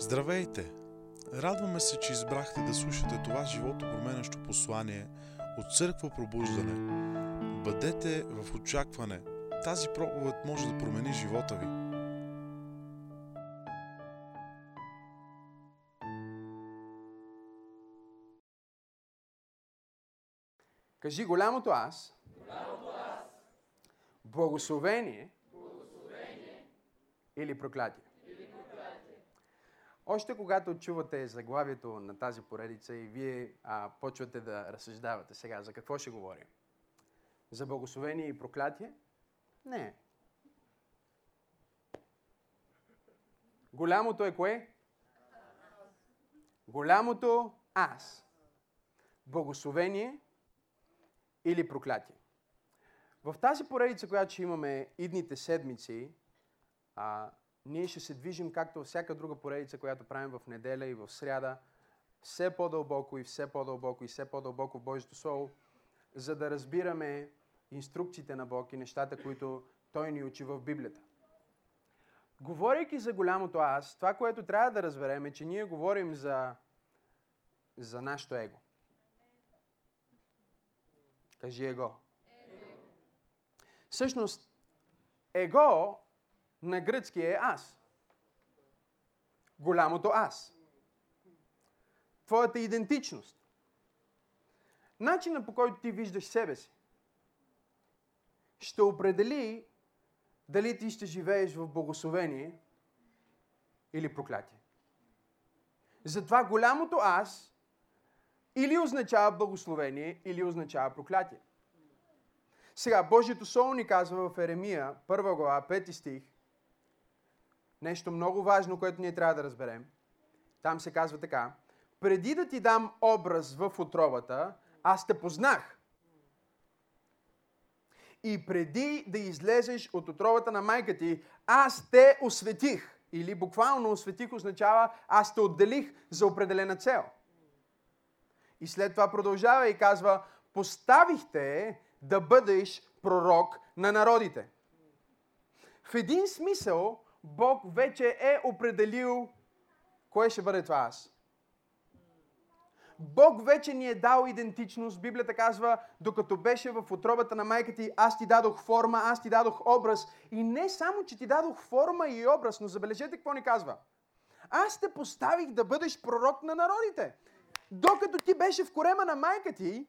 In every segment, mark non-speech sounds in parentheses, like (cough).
Здравейте! Радваме се, че избрахте да слушате това живото променящо послание от Църква Пробуждане. Бъдете в очакване. Тази проповед може да промени живота ви. Кажи голямото аз. Благословение, или проклятие. Още когато чувате заглавието на тази поредица и вие а, почвате да разсъждавате сега, за какво ще говорим? За благословение и проклятие? Не. Голямото е кое? Голямото аз. Благословение или проклятие. В тази поредица, която ще имаме идните седмици, а, ние ще се движим както всяка друга поредица, която правим в неделя и в сряда, все по-дълбоко и все по-дълбоко и все по-дълбоко в Божието Слово, за да разбираме инструкциите на Бог и нещата, които Той ни учи в Библията. Говорейки за голямото аз, това, което трябва да разберем е, че ние говорим за, за нашето его. Кажи его. Всъщност, его на гръцки е аз. Голямото аз. Твоята идентичност. Начинът по който ти виждаш себе си ще определи дали ти ще живееш в благословение или проклятие. Затова голямото аз или означава благословение, или означава проклятие. Сега, Божието Слово ни казва в Еремия, 1 глава, 5 стих, нещо много важно, което ние трябва да разберем. Там се казва така. Преди да ти дам образ в отробата, аз те познах. И преди да излезеш от отробата на майка ти, аз те осветих. Или буквално осветих означава аз те отделих за определена цел. И след това продължава и казва, поставихте да бъдеш пророк на народите. В един смисъл, Бог вече е определил кое ще бъде това аз. Бог вече ни е дал идентичност. Библията казва, докато беше в отробата на майка ти, аз ти дадох форма, аз ти дадох образ. И не само, че ти дадох форма и образ, но забележете какво ни казва. Аз те поставих да бъдеш пророк на народите. Докато ти беше в корема на майка ти,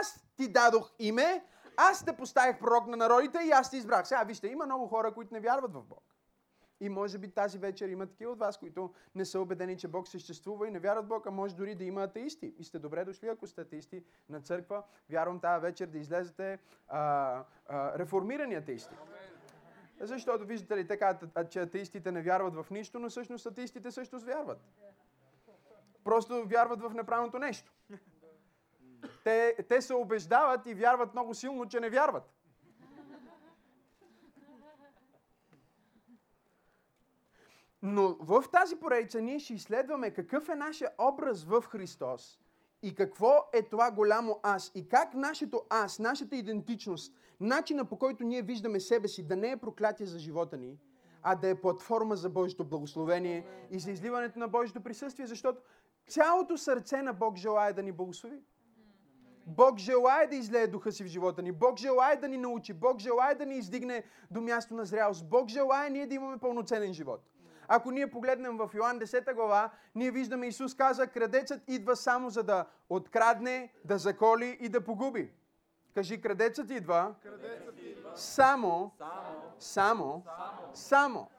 аз ти дадох име, аз те поставих пророк на народите и аз те избрах. Сега вижте, има много хора, които не вярват в Бог. И може би тази вечер има такива от вас, които не са убедени, че Бог съществува и не вярват Бог, а може дори да има атеисти. И сте добре дошли, ако сте атеисти на църква. Вярвам тази вечер да излезете а, а, реформирани атеисти. Защото виждате ли така, че атеистите не вярват в нищо, но всъщност атеистите също вярват. Просто вярват в неправилното нещо. Те, те се убеждават и вярват много силно, че не вярват. Но в тази поредица ние ще изследваме какъв е нашия образ в Христос и какво е това голямо аз и как нашето аз, нашата идентичност, начина по който ние виждаме себе си да не е проклятие за живота ни, а да е платформа за Божието благословение и за изливането на Божието присъствие, защото цялото сърце на Бог желая да ни благослови. Бог желая да излее духа си в живота ни. Бог желая да ни научи. Бог желая да ни издигне до място на зрялост. Бог желая ние да имаме пълноценен живот. Ако ние погледнем в Йоан 10 глава, ние виждаме Исус каза, крадецът идва само за да открадне, да заколи и да погуби. Кажи, крадецът идва, Крадецът идва само, само, само, само, само.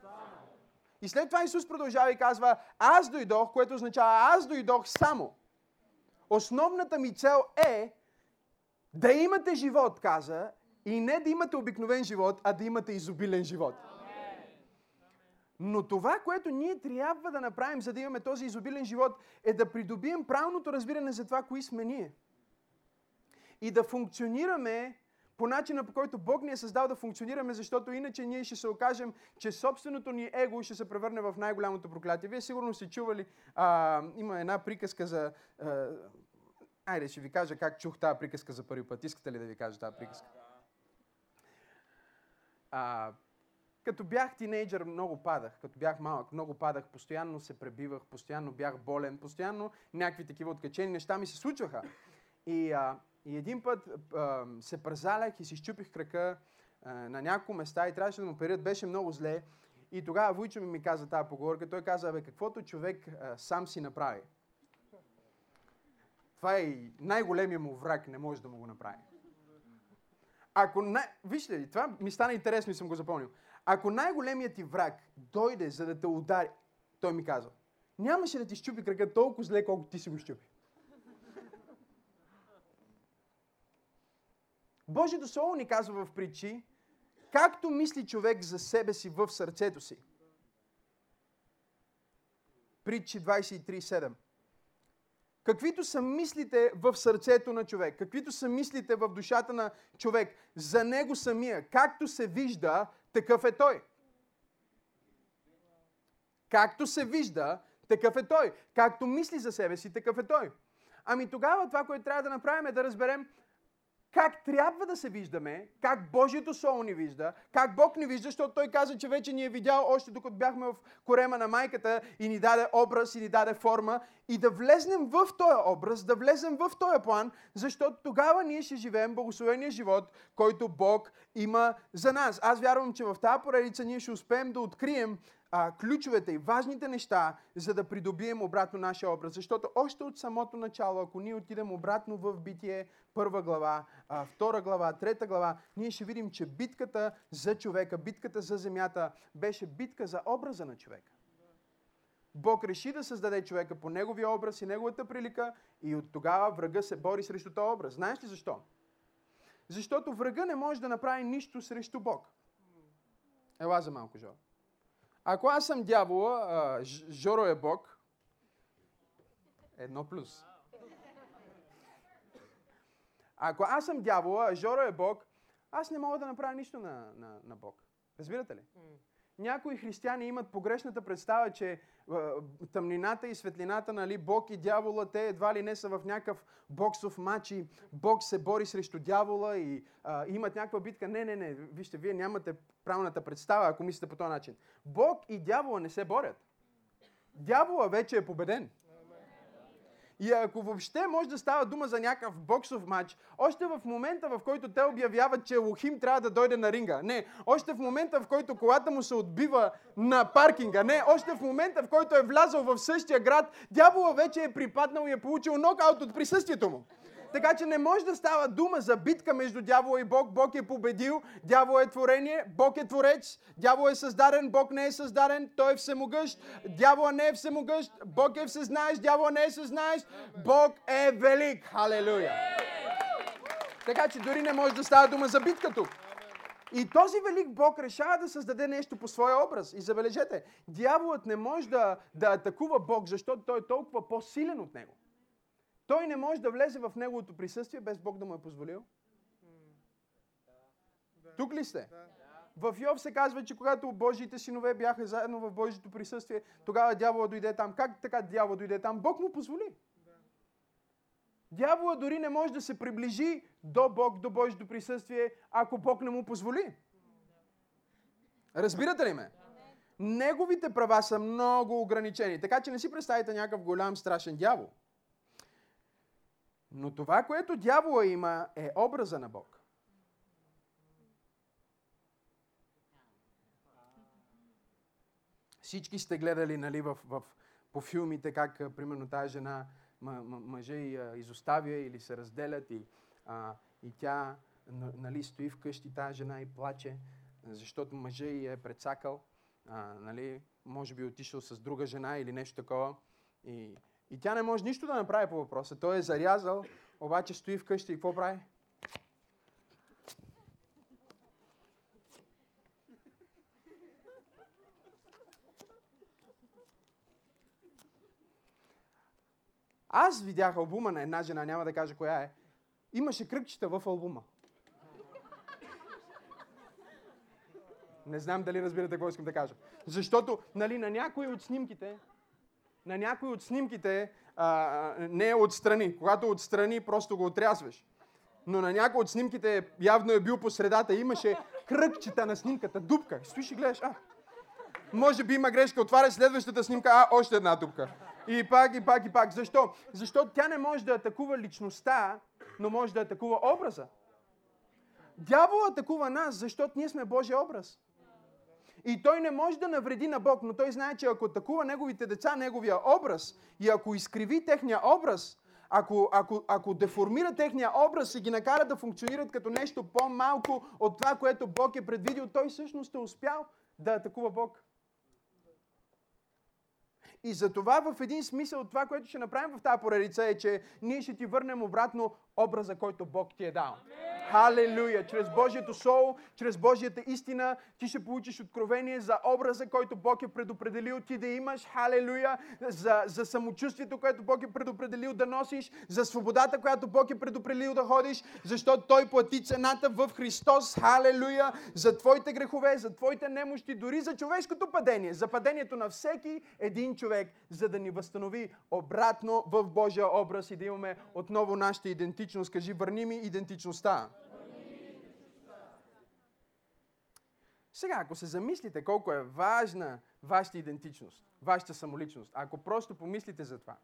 И след това Исус продължава и казва, аз дойдох, което означава аз дойдох само. Основната ми цел е да имате живот, каза, и не да имате обикновен живот, а да имате изобилен живот. Но това, което ние трябва да направим, за да имаме този изобилен живот, е да придобием правилното разбиране за това, кои сме ние. И да функционираме по начина, по който Бог ни е създал да функционираме, защото иначе ние ще се окажем, че собственото ни его ще се превърне в най-голямото проклятие. Вие сигурно сте чували, а, има една приказка за... А, айде, ще ви кажа как чух тази приказка за първи път. Искате ли да ви кажа тази приказка? А, Като бях тинейджър, много падах. Като бях малък, много падах. Постоянно се пребивах, постоянно бях болен, постоянно някакви такива откачени неща ми се случваха. И, а, и един път а, се празалях и си щупих крака а, на няколко места и трябваше да му оперират. Беше много зле. И тогава Войчо ми, ми каза тази поговорка. Той каза, бе, каквото човек а, сам си направи. Това е най-големия му враг, не може да му го направи. Ако най... Вижте ли, това ми стана интересно и съм го запомнил. Ако най-големият ти враг дойде за да те удари, той ми каза, нямаше да ти щупи крака толкова зле, колкото ти си го щупи. Божието Слово ни казва в притчи, както мисли човек за себе си в сърцето си. Притчи 23.7. Каквито са мислите в сърцето на човек, каквито са мислите в душата на човек, за него самия, както се вижда, такъв е той. Както се вижда, такъв е той. Както мисли за себе си, такъв е той. Ами тогава това, което трябва да направим е да разберем как трябва да се виждаме, как Божието Слово ни вижда, как Бог ни вижда, защото Той каза, че вече ни е видял още докато бяхме в корема на майката и ни даде образ и ни даде форма и да влезнем в този образ, да влезем в този план, защото тогава ние ще живеем благословения живот, който Бог има за нас. Аз вярвам, че в тази поредица ние ще успеем да открием а, ключовете и важните неща, за да придобием обратно нашия образ. Защото още от самото начало, ако ние отидем обратно в битие, първа глава, а, втора глава, трета глава, ние ще видим, че битката за човека, битката за земята беше битка за образа на човека. Бог реши да създаде човека по неговия образ и неговата прилика и от тогава врага се бори срещу този образ. Знаеш ли защо? Защото врага не може да направи нищо срещу Бог. Ела за малко, Жоро. Ако аз съм дявола, а, Жоро е Бог, едно плюс. Ако аз съм дявола, Жоро е Бог, аз не мога да направя нищо на, на, на Бог. Разбирате ли? Някои християни имат погрешната представа, че тъмнината и светлината, нали, Бог и дявола, те едва ли не са в някакъв боксов матч и Бог се бори срещу дявола и а, имат някаква битка. Не, не, не, вижте, вие нямате правилната представа, ако мислите по този начин. Бог и дявола не се борят. Дявола вече е победен. И ако въобще може да става дума за някакъв боксов матч, още в момента, в който те обявяват, че Лохим трябва да дойде на ринга. Не, още в момента, в който колата му се отбива на паркинга. Не, още в момента, в който е влязъл в същия град, дявола вече е припаднал и е получил нокаут от присъствието му. Така че не може да става дума за битка между дявола и Бог. Бог е победил, дявол е творение, Бог е творец, дявол е създаден, Бог не е създаден, той е всемогъщ, дявола не е всемогъщ, Бог е всезнаещ, дявола не е съзнаещ, Бог е велик. Халелуя! Така че дори не може да става дума за битка тук. И този велик Бог решава да създаде нещо по своя образ. И забележете, дяволът не може да, да атакува Бог, защото той е толкова по-силен от него. Той не може да влезе в неговото присъствие без Бог да му е позволил. Тук ли сте? В Йов се казва, че когато Божиите синове бяха заедно в Божието присъствие, тогава дявола дойде там. Как така дявола дойде там? Бог му позволи. Дявола дори не може да се приближи до Бог, до Божието присъствие, ако Бог не му позволи. Разбирате ли ме? Неговите права са много ограничени. Така че не си представите някакъв голям страшен дявол. Но това, което дявола има, е образа на Бог. Всички сте гледали нали, в, в, по филмите как, примерно, тази жена мъже я изоставя или се разделят и, а, и тя нали, стои вкъщи, тази жена и плаче, защото мъжа й е прецакал, а, нали, може би отишъл с друга жена или нещо такова. И, и тя не може нищо да направи по въпроса. Той е зарязал, обаче стои вкъщи и какво прави? Аз видях албума на една жена, няма да кажа коя е. Имаше кръгчета в албума. Не знам дали разбирате какво искам да кажа. Защото, нали, на някои от снимките, на някои от снимките а, не е отстрани. Когато отстрани, просто го отрязваш. Но на някои от снимките явно е бил по средата. Имаше кръгчета на снимката, дупка. Стоиш и гледаш, а, може би има грешка, отваряш следващата снимка, а, още една дупка. И пак, и пак, и пак. Защо? Защото тя не може да атакува личността, но може да атакува образа. Дявол атакува нас, защото ние сме Божия образ. И той не може да навреди на Бог, но той знае, че ако атакува неговите деца, неговия образ, и ако изкриви техния образ, ако, ако, ако деформира техния образ и ги накара да функционират като нещо по-малко от това, което Бог е предвидил, той всъщност е успял да атакува Бог. И за това в един смисъл това, което ще направим в тази поредица е, че ние ще ти върнем обратно образа, който Бог ти е дал. Халелуя! Чрез Божието Слово, чрез Божията истина, ти ще получиш откровение за образа, който Бог е предопределил ти да имаш. Халелуя! За, за самочувствието, което Бог е предопределил да носиш, за свободата, която Бог е предопределил да ходиш, защото Той плати цената в Христос. Халелуя! За твоите грехове, за твоите немощи, дори за човешкото падение, за падението на всеки един човек, за да ни възстанови обратно в Божия образ и да имаме отново нашата идентичност. Кажи, върни ми идентичността. Сега, ако се замислите колко е важна вашата идентичност, вашата самоличност, ако просто помислите за това,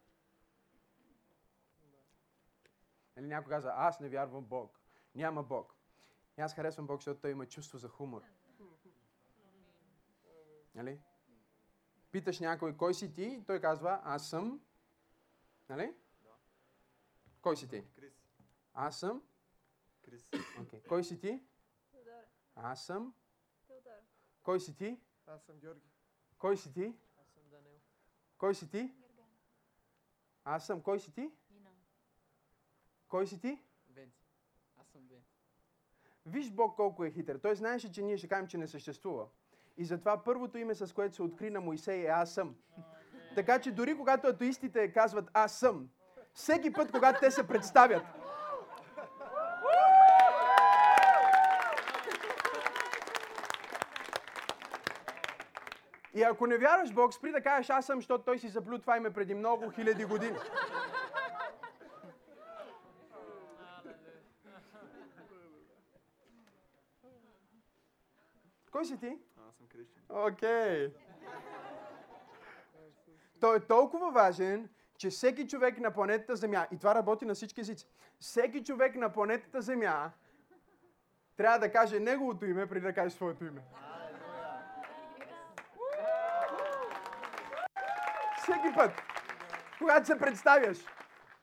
или някой каза, аз не вярвам Бог, няма Бог. И аз харесвам Бог, защото той има чувство за хумор. Нали? Питаш някой, кой си ти? И той казва, аз съм. Нали? Кой си ти? Крис. Аз съм. Крис. Okay. Кой си ти? Аз съм. Кой си ти? Аз съм Георги. Кой си ти? Аз съм Данил. Кой си ти? Гергана. Аз съм. Кой си ти? Нина. Кой си ти? Венци. Аз съм Венци. Виж Бог колко е хитър. Той знаеше, че ние ще кажем, че не съществува. И затова първото име, с което се откри на Моисей е Аз съм. Така че дори когато атеистите казват Аз съм, всеки път, когато те се представят, И ако не вярваш Бог, спри да кажеш аз съм, защото той си заплю това име преди много хиляди години. Кой си ти? Аз съм Кристиан. Окей. Той е толкова важен, че всеки човек на планетата Земя, и това работи на всички езици, всеки човек на планетата Земя трябва да каже неговото име, преди да каже своето име. Всеки път, когато се представяш,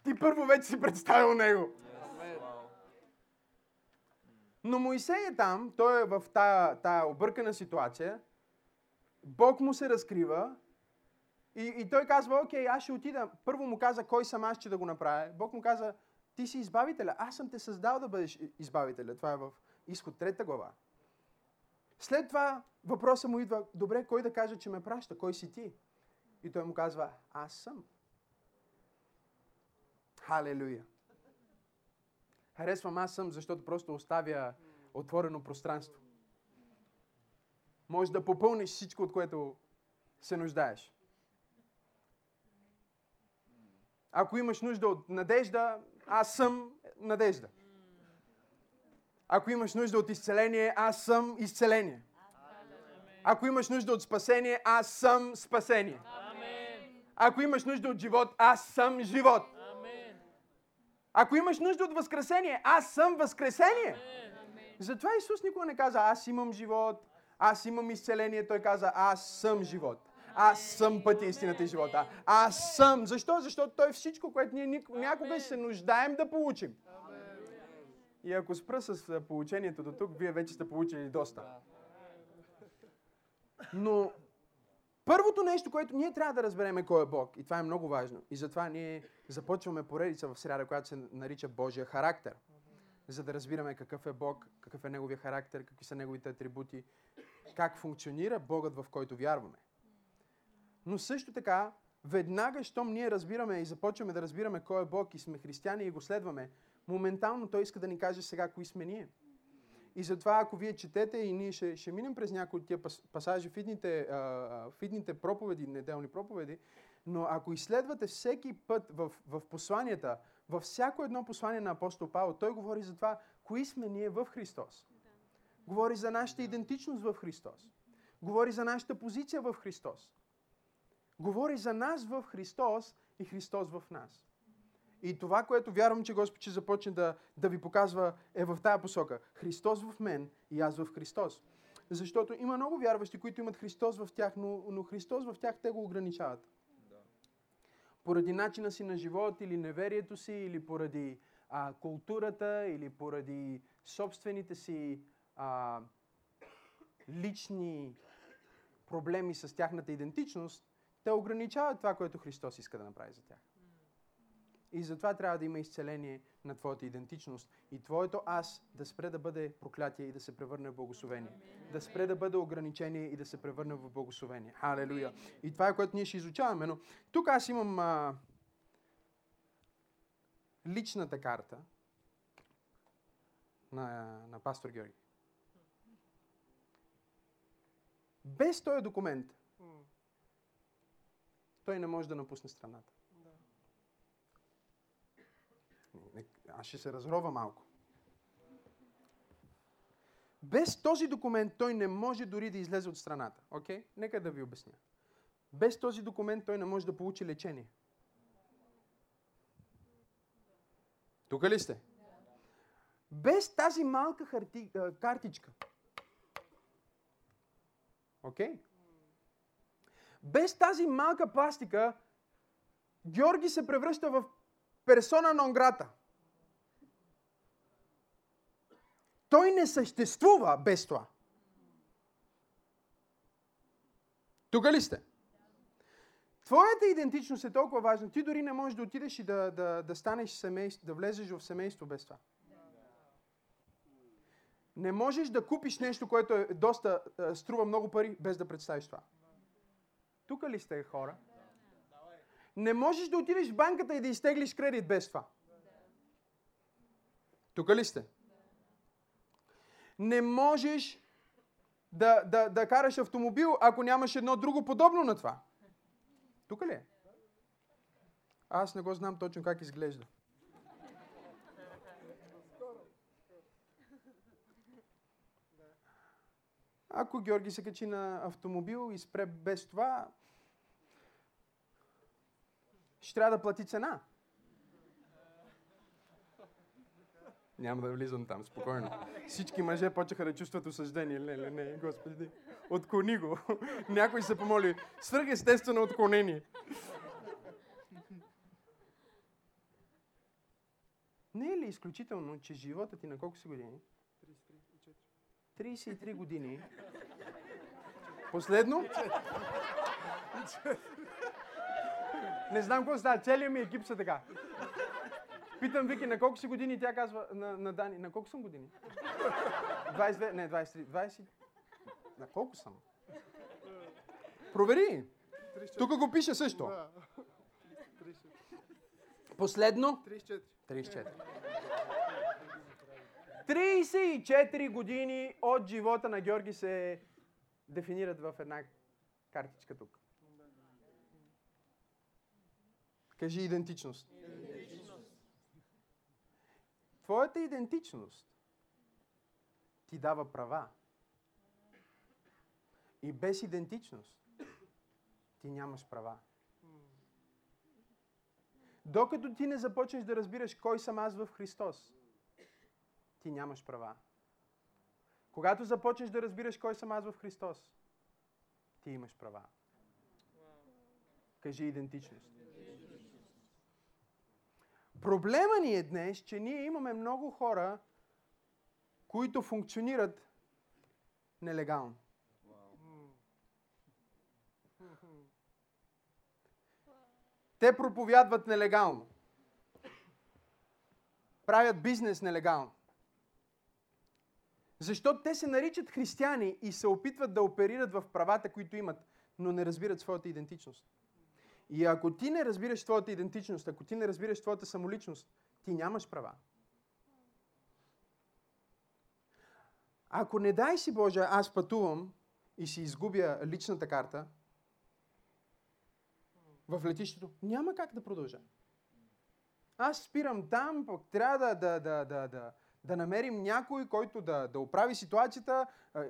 ти първо вече си представил него. Но Моисей е там, той е в тая, тая объркана ситуация, Бог му се разкрива и, и той казва, окей, аз ще отида. Първо му каза, кой съм аз, че да го направя. Бог му каза, ти си избавителя, аз съм те създал да бъдеш избавителя. Това е в изход трета глава. След това въпросът му идва, добре, кой да каже, че ме праща, кой си ти? И той му казва, аз съм. Халелуя. Харесвам аз съм, защото просто оставя отворено пространство. Може да попълниш всичко, от което се нуждаеш. Ако имаш нужда от надежда, аз съм надежда. Ако имаш нужда от изцеление, аз съм изцеление. Ако имаш нужда от спасение, аз съм спасение. Ако имаш нужда от живот, аз съм живот. Ако имаш нужда от възкресение, аз съм възкресение. Затова Исус никога не каза, аз имам живот, аз имам изцеление. Той каза, аз съм живот. Аз съм пътя, истината и живота. Аз съм. Защо? Защото Той е всичко, което ние някога се нуждаем да получим. И ако спра с получението до тук, вие вече сте получили доста. Но първото нещо, което ние трябва да разберем е кой е Бог. И това е много важно. И затова ние започваме поредица в сряда, която се нарича Божия характер. За да разбираме какъв е Бог, какъв е Неговия характер, какви са Неговите атрибути, как функционира Богът, в който вярваме. Но също така, веднага, щом ние разбираме и започваме да разбираме кой е Бог и сме християни и го следваме, моментално Той иска да ни каже сега кои сме ние. И затова, ако вие четете и ние ще, ще минем през някои от тия пас- пасажи в идните, в идните проповеди, неделни проповеди, но ако изследвате всеки път в, в посланията, във всяко едно послание на апостол Павел, той говори за това, кои сме ние в Христос. Говори за нашата идентичност в Христос. Говори за нашата позиция в Христос. Говори за нас в Христос и Христос в нас. И това, което вярвам, че Господ ще започне да, да ви показва, е в тая посока. Христос в мен и аз в Христос. Защото има много вярващи, които имат Христос в тях, но, но Христос в тях те го ограничават. Поради начина си на живот или неверието си, или поради а, културата, или поради собствените си а, лични проблеми с тяхната идентичност, те ограничават това, което Христос иска да направи за тях. И затова трябва да има изцеление на твоята идентичност. И твоето аз да спре да бъде проклятие и да се превърне в благословение. Да спре да бъде ограничение и да се превърне в благословение. Халелуя. И това е което ние ще изучаваме. Но тук аз имам а, личната карта на, на пастор Георги. Без този документ той не може да напусне страната. Не- Аз ще се разрова малко. Без този документ той не може дори да излезе от страната. Окей? Нека да ви обясня. Без този документ той не може да получи лечение. Тук ли сте? Без тази малка харти, картичка. Окей? Без тази малка пластика, Георги се превръща в персона нон грата. Той не съществува без това. Тук ли сте? Твоята идентичност е толкова важна. Ти дори не можеш да отидеш и да, да, да станеш семейство, да влезеш в семейство без това. Не можеш да купиш нещо, което е доста, е, струва много пари, без да представиш това. Тук ли сте хора? Не можеш да отидеш в банката и да изтеглиш кредит без това. Тук ли сте? Не можеш да, да, да караш автомобил, ако нямаш едно друго подобно на това. Тук ли е? Аз не го знам точно как изглежда. Ако Георги се качи на автомобил и спре без това, ще трябва да плати цена. Няма да влизам там, спокойно. Всички мъже почеха да чувстват осъждение. Леле, не, Господи, отклони го. Някой се помоли. Свърх естествено отклонение. Не е ли изключително, че живота ти на колко си години? 33 години. Последно? Не знам какво става. Целият ми екип са така. Питам Вики, на колко си години? Тя казва, на, на Дани, на колко съм години? 22, не, 23, 20. На колко съм? Провери. Тук го пише също. Да. Последно? 34. 34. 34 години от живота на Георги се дефинират в една картичка тук. Кажи идентичност. Твоята идентичност ти дава права. И без идентичност ти нямаш права. Докато ти не започнеш да разбираш кой съм аз в Христос, ти нямаш права. Когато започнеш да разбираш кой съм аз в Христос, ти имаш права. Кажи идентичност. Проблема ни е днес, че ние имаме много хора, които функционират нелегално. Те проповядват нелегално. Правят бизнес нелегално. Защото те се наричат християни и се опитват да оперират в правата, които имат, но не разбират своята идентичност. И ако ти не разбираш твоята идентичност, ако ти не разбираш твоята самоличност, ти нямаш права. Ако не дай си Боже, аз пътувам и си изгубя личната карта в летището, няма как да продължа. Аз спирам там, пък трябва да, да, да, да, да, Да намерим някой, който да, да оправи ситуацията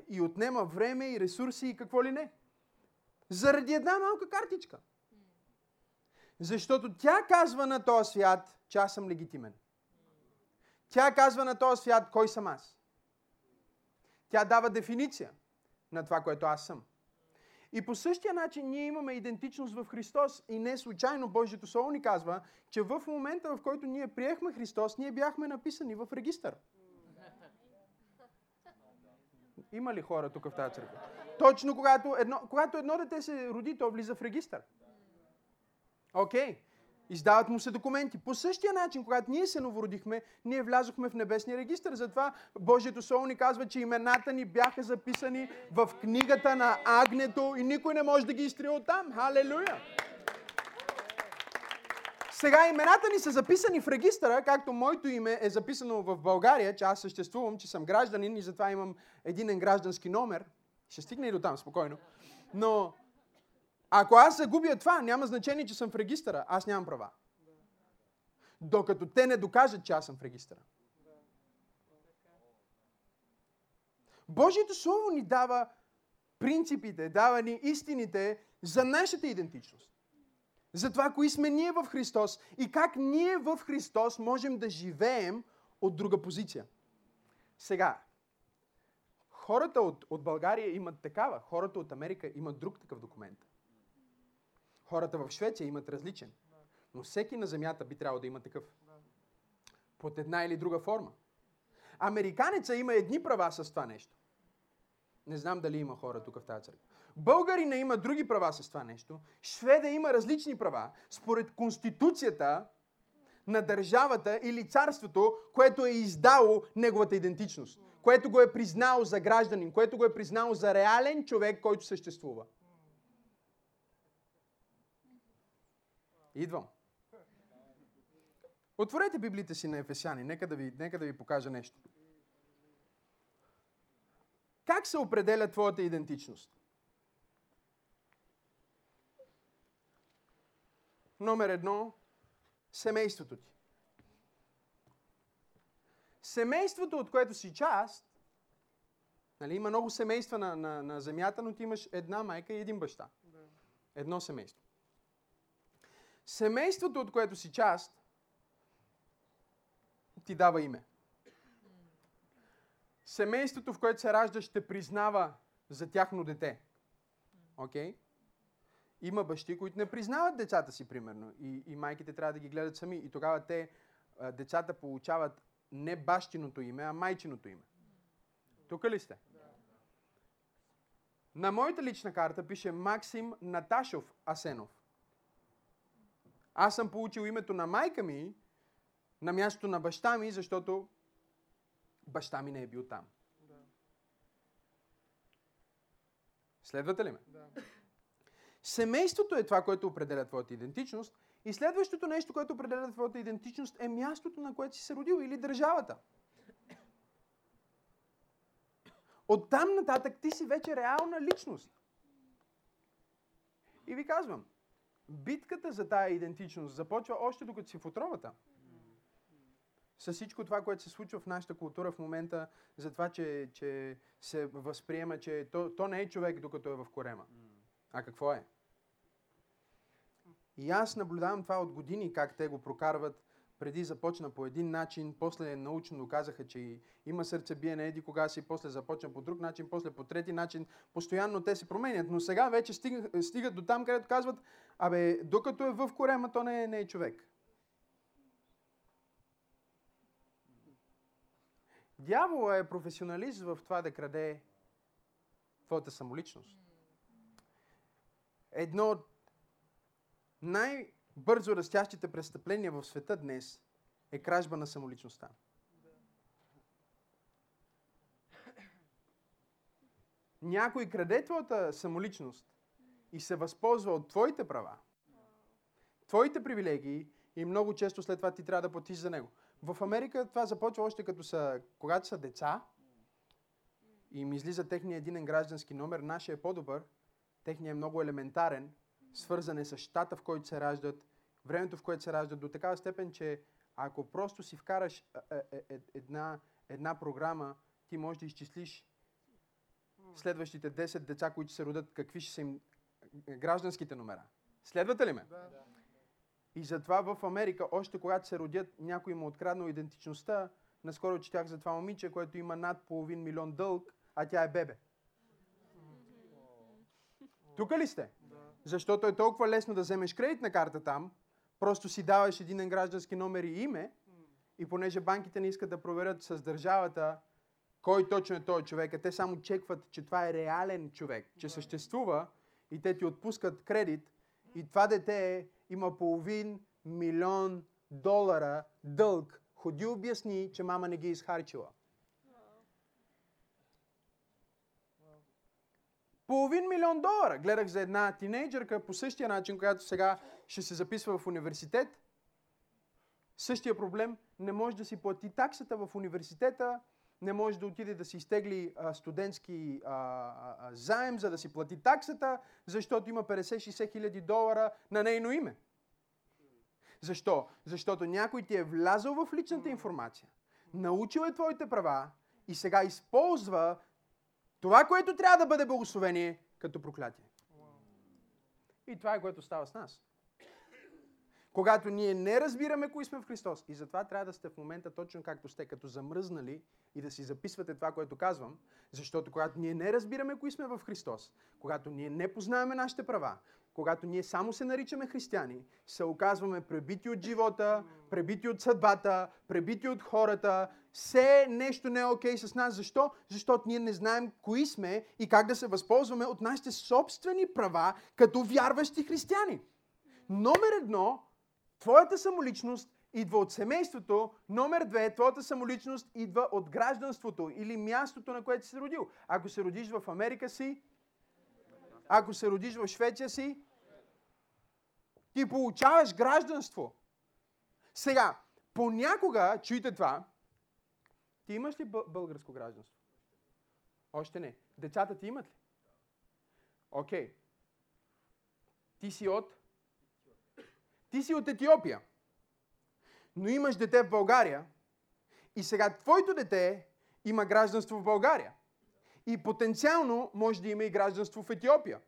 и отнема време и ресурси и какво ли не. Заради една малка картичка. Защото тя казва на този свят, че аз съм легитимен. Тя казва на този свят, кой съм аз. Тя дава дефиниция на това, което аз съм. И по същия начин ние имаме идентичност в Христос и не случайно Божието Слово ни казва, че в момента, в който ние приехме Христос, ние бяхме написани в регистър. Има ли хора тук в тази църква? Точно когато едно, когато едно дете се роди, то влиза в регистър. Окей. Okay. Издават му се документи. По същия начин, когато ние се новородихме, ние влязохме в небесния регистр. Затова Божието Слово ни казва, че имената ни бяха записани в книгата на Агнето и никой не може да ги изтрие от там. Халелуя! Сега имената ни са записани в регистъра, както моето име е записано в България, че аз съществувам, че съм гражданин и затова имам единен граждански номер. Ще стигне и до там, спокойно. Но ако аз загубя това, няма значение, че съм в регистъра. Аз нямам права. Докато те не докажат, че аз съм в регистъра. Божието Слово ни дава принципите, дава ни истините за нашата идентичност. За това, кои сме ние в Христос и как ние в Христос можем да живеем от друга позиция. Сега, хората от, от България имат такава, хората от Америка имат друг такъв документ. Хората в Швеция имат различен. Но всеки на земята би трябвало да има такъв. Под една или друга форма. Американеца има едни права с това нещо. Не знам дали има хора тук в тази църква. Българина има други права с това нещо. Шведа има различни права. Според конституцията на държавата или царството, което е издало неговата идентичност. Което го е признало за гражданин, което го е признало за реален човек, който съществува. Идвам. Отворете Библията си на Ефесяни. Нека да ви, нека да ви покажа нещо. Как се определя твоята идентичност? Номер едно семейството ти. Семейството, от което си част, нали, има много семейства на, на, на земята, но ти имаш една майка и един баща. Едно семейство. Семейството, от което си част, ти дава име. Семейството, в което се раждаш, ще признава за тяхно дете. Окей? Okay? Има бащи, които не признават децата си, примерно. И, и майките трябва да ги гледат сами. И тогава те, децата получават не бащиното име, а майчиното име. Тук ли сте? На моята лична карта пише Максим Наташов Асенов. Аз съм получил името на майка ми на мястото на баща ми, защото баща ми не е бил там. Да. Следвате ли ме? Да. Семейството е това, което определя твоята идентичност. И следващото нещо, което определя твоята идентичност е мястото, на което си се родил или държавата. От там нататък ти си вече реална личност. И ви казвам, битката за тая идентичност започва още докато си в отровата. С всичко това, което се случва в нашата култура в момента, за това, че, че се възприема, че то, то не е човек, докато е в корема. А какво е? И аз наблюдавам това от години, как те го прокарват. Преди започна по един начин, после научно доказаха, че има сърцебиене еди кога си, после започна по друг начин, после по трети начин. Постоянно те се променят. Но сега вече стигат, стигат до там, където казват, абе, докато е в корема, то не е, не е човек. Дявола е професионалист в това да краде твоята самоличност. Едно от най-бързо растящите престъпления в света днес е кражба на самоличността. Някой краде твоята самоличност и се възползва от твоите права, твоите привилегии и много често след това ти трябва да платиш за него. В Америка това започва още като са, когато са деца и им излиза техния единен граждански номер, нашия е по-добър, техния е много елементарен, свързан е с щата, в който се раждат, времето, в което се раждат, до такава степен, че ако просто си вкараш една, една програма ти можеш да изчислиш следващите 10 деца, които се родят, какви ще са им е, гражданските номера. Следвате ли ме? Да. И затова в Америка, още когато се родят, някой му е откраднал идентичността. Наскоро четях за това момиче, което има над половин милион дълг, а тя е бебе. Тук ли сте? Защото е толкова лесно да вземеш кредитна карта там, просто си даваш един граждански номер и име, и понеже банките не искат да проверят с държавата кой точно е този човек, а те само чекват, че това е реален човек, че съществува и те ти отпускат кредит и това дете има половин милион долара дълг. Ходи обясни, че мама не ги е изхарчила. Половин милион долара. Гледах за една тинейджърка по същия начин, която сега ще се записва в университет. Същия проблем. Не може да си плати таксата в университета, не може да отиде да си изтегли а, студентски а, а, заем, за да си плати таксата, защото има 50-60 хиляди долара на нейно име. Защо? Защото някой ти е влязъл в личната информация, научил е твоите права и сега използва това, което трябва да бъде благословение, като проклятие. И това е което става с нас. Когато ние не разбираме кои сме в Христос. И затова трябва да сте в момента точно както сте, като замръзнали и да си записвате това, което казвам. Защото когато ние не разбираме кои сме в Христос, когато ние не познаваме нашите права, когато ние само се наричаме християни, се оказваме пребити от живота, пребити от съдбата, пребити от хората. Все нещо не е окей okay с нас. Защо? Защото ние не знаем кои сме и как да се възползваме от нашите собствени права като вярващи християни. Номер едно, твоята самоличност идва от семейството. Номер две, твоята самоличност идва от гражданството или мястото, на което си се родил. Ако се родиш в Америка си, ако се родиш в Швеция си, ти получаваш гражданство. Сега, понякога, чуйте това, ти имаш ли бъл- българско гражданство? Още не. Децата ти имат ли? Окей. Ти си от? Ти си от Етиопия. Но имаш дете в България и сега твоето дете има гражданство в България. И потенциално може да има и гражданство в Етиопия.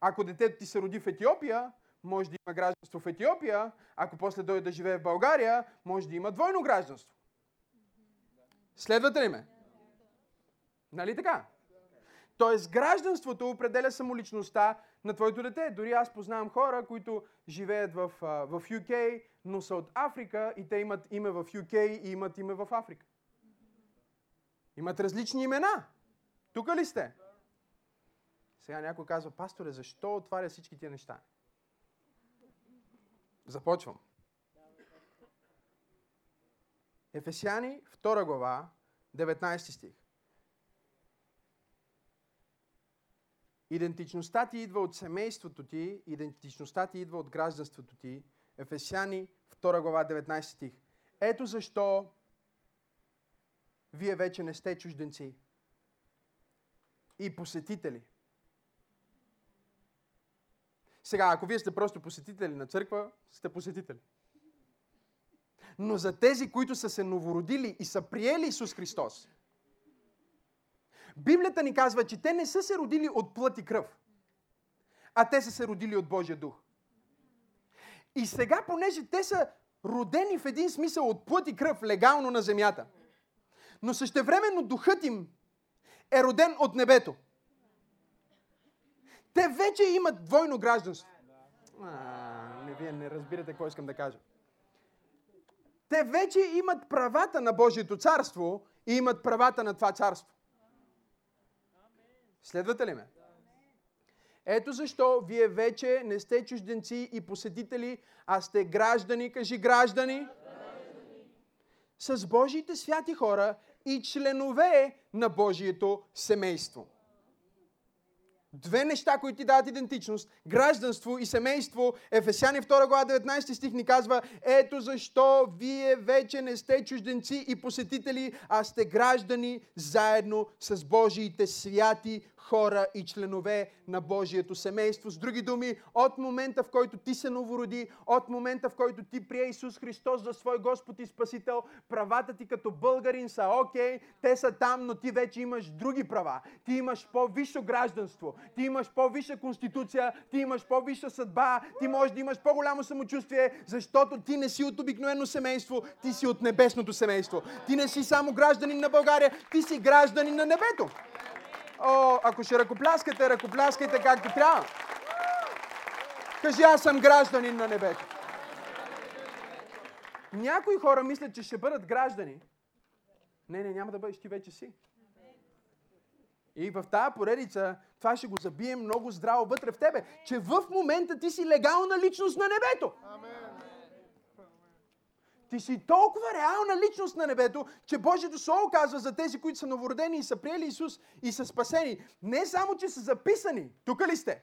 Ако детето ти се роди в Етиопия, може да има гражданство в Етиопия. Ако после дойде да живее в България, може да има двойно гражданство. Следвате ли ме? Нали така? Тоест гражданството определя самоличността на твоето дете. Дори аз познавам хора, които живеят в, в UK, но са от Африка и те имат име в UK и имат име в Африка. Имат различни имена. Тук ли сте? Сега някой казва, пасторе, защо отваря всички тия неща? Започвам. Ефесяни, 2 глава, 19 стих. Идентичността ти идва от семейството ти, идентичността ти идва от гражданството ти. Ефесяни, 2 глава, 19 стих. Ето защо вие вече не сте чужденци и посетители. Сега, ако вие сте просто посетители на църква, сте посетители. Но за тези, които са се новородили и са приели Исус Христос, Библията ни казва, че те не са се родили от плът и кръв, а те са се родили от Божия дух. И сега, понеже те са родени в един смисъл от плът и кръв, легално на земята, но същевременно духът им е роден от небето. Те вече имат двойно гражданство. А, не, вие не разбирате какво искам да кажа. Те вече имат правата на Божието царство и имат правата на това царство. Следвате ли ме? Ето защо вие вече не сте чужденци и посетители, а сте граждани, кажи граждани, с Божиите святи хора и членове на Божието семейство. Две неща, които ти дават идентичност. Гражданство и семейство. Ефесяни 2 глава 19 стих ни казва Ето защо вие вече не сте чужденци и посетители, а сте граждани заедно с Божиите святи хора и членове на Божието семейство. С други думи, от момента в който ти се новороди, от момента в който ти прие Исус Христос за свой Господ и Спасител, правата ти като българин са окей, те са там, но ти вече имаш други права. Ти имаш по-висше гражданство, ти имаш по-висша конституция, ти имаш по-висша съдба, ти можеш да имаш по-голямо самочувствие, защото ти не си от обикновено семейство, ти си от небесното семейство. Ти не си само гражданин на България, ти си гражданин на небето. О, ако ще ръкопляскате, ръкопляскайте както трябва. Кажи, аз съм гражданин на небето. Някои хора мислят, че ще бъдат граждани. Не, не, няма да бъдеш, ти вече си. И в тази поредица това ще го забием много здраво вътре в тебе, че в момента ти си легална личност на небето. Ти си толкова реална личност на небето, че Божието Слово казва за тези, които са новородени и са приели Исус и са спасени. Не само, че са записани. Тук ли сте?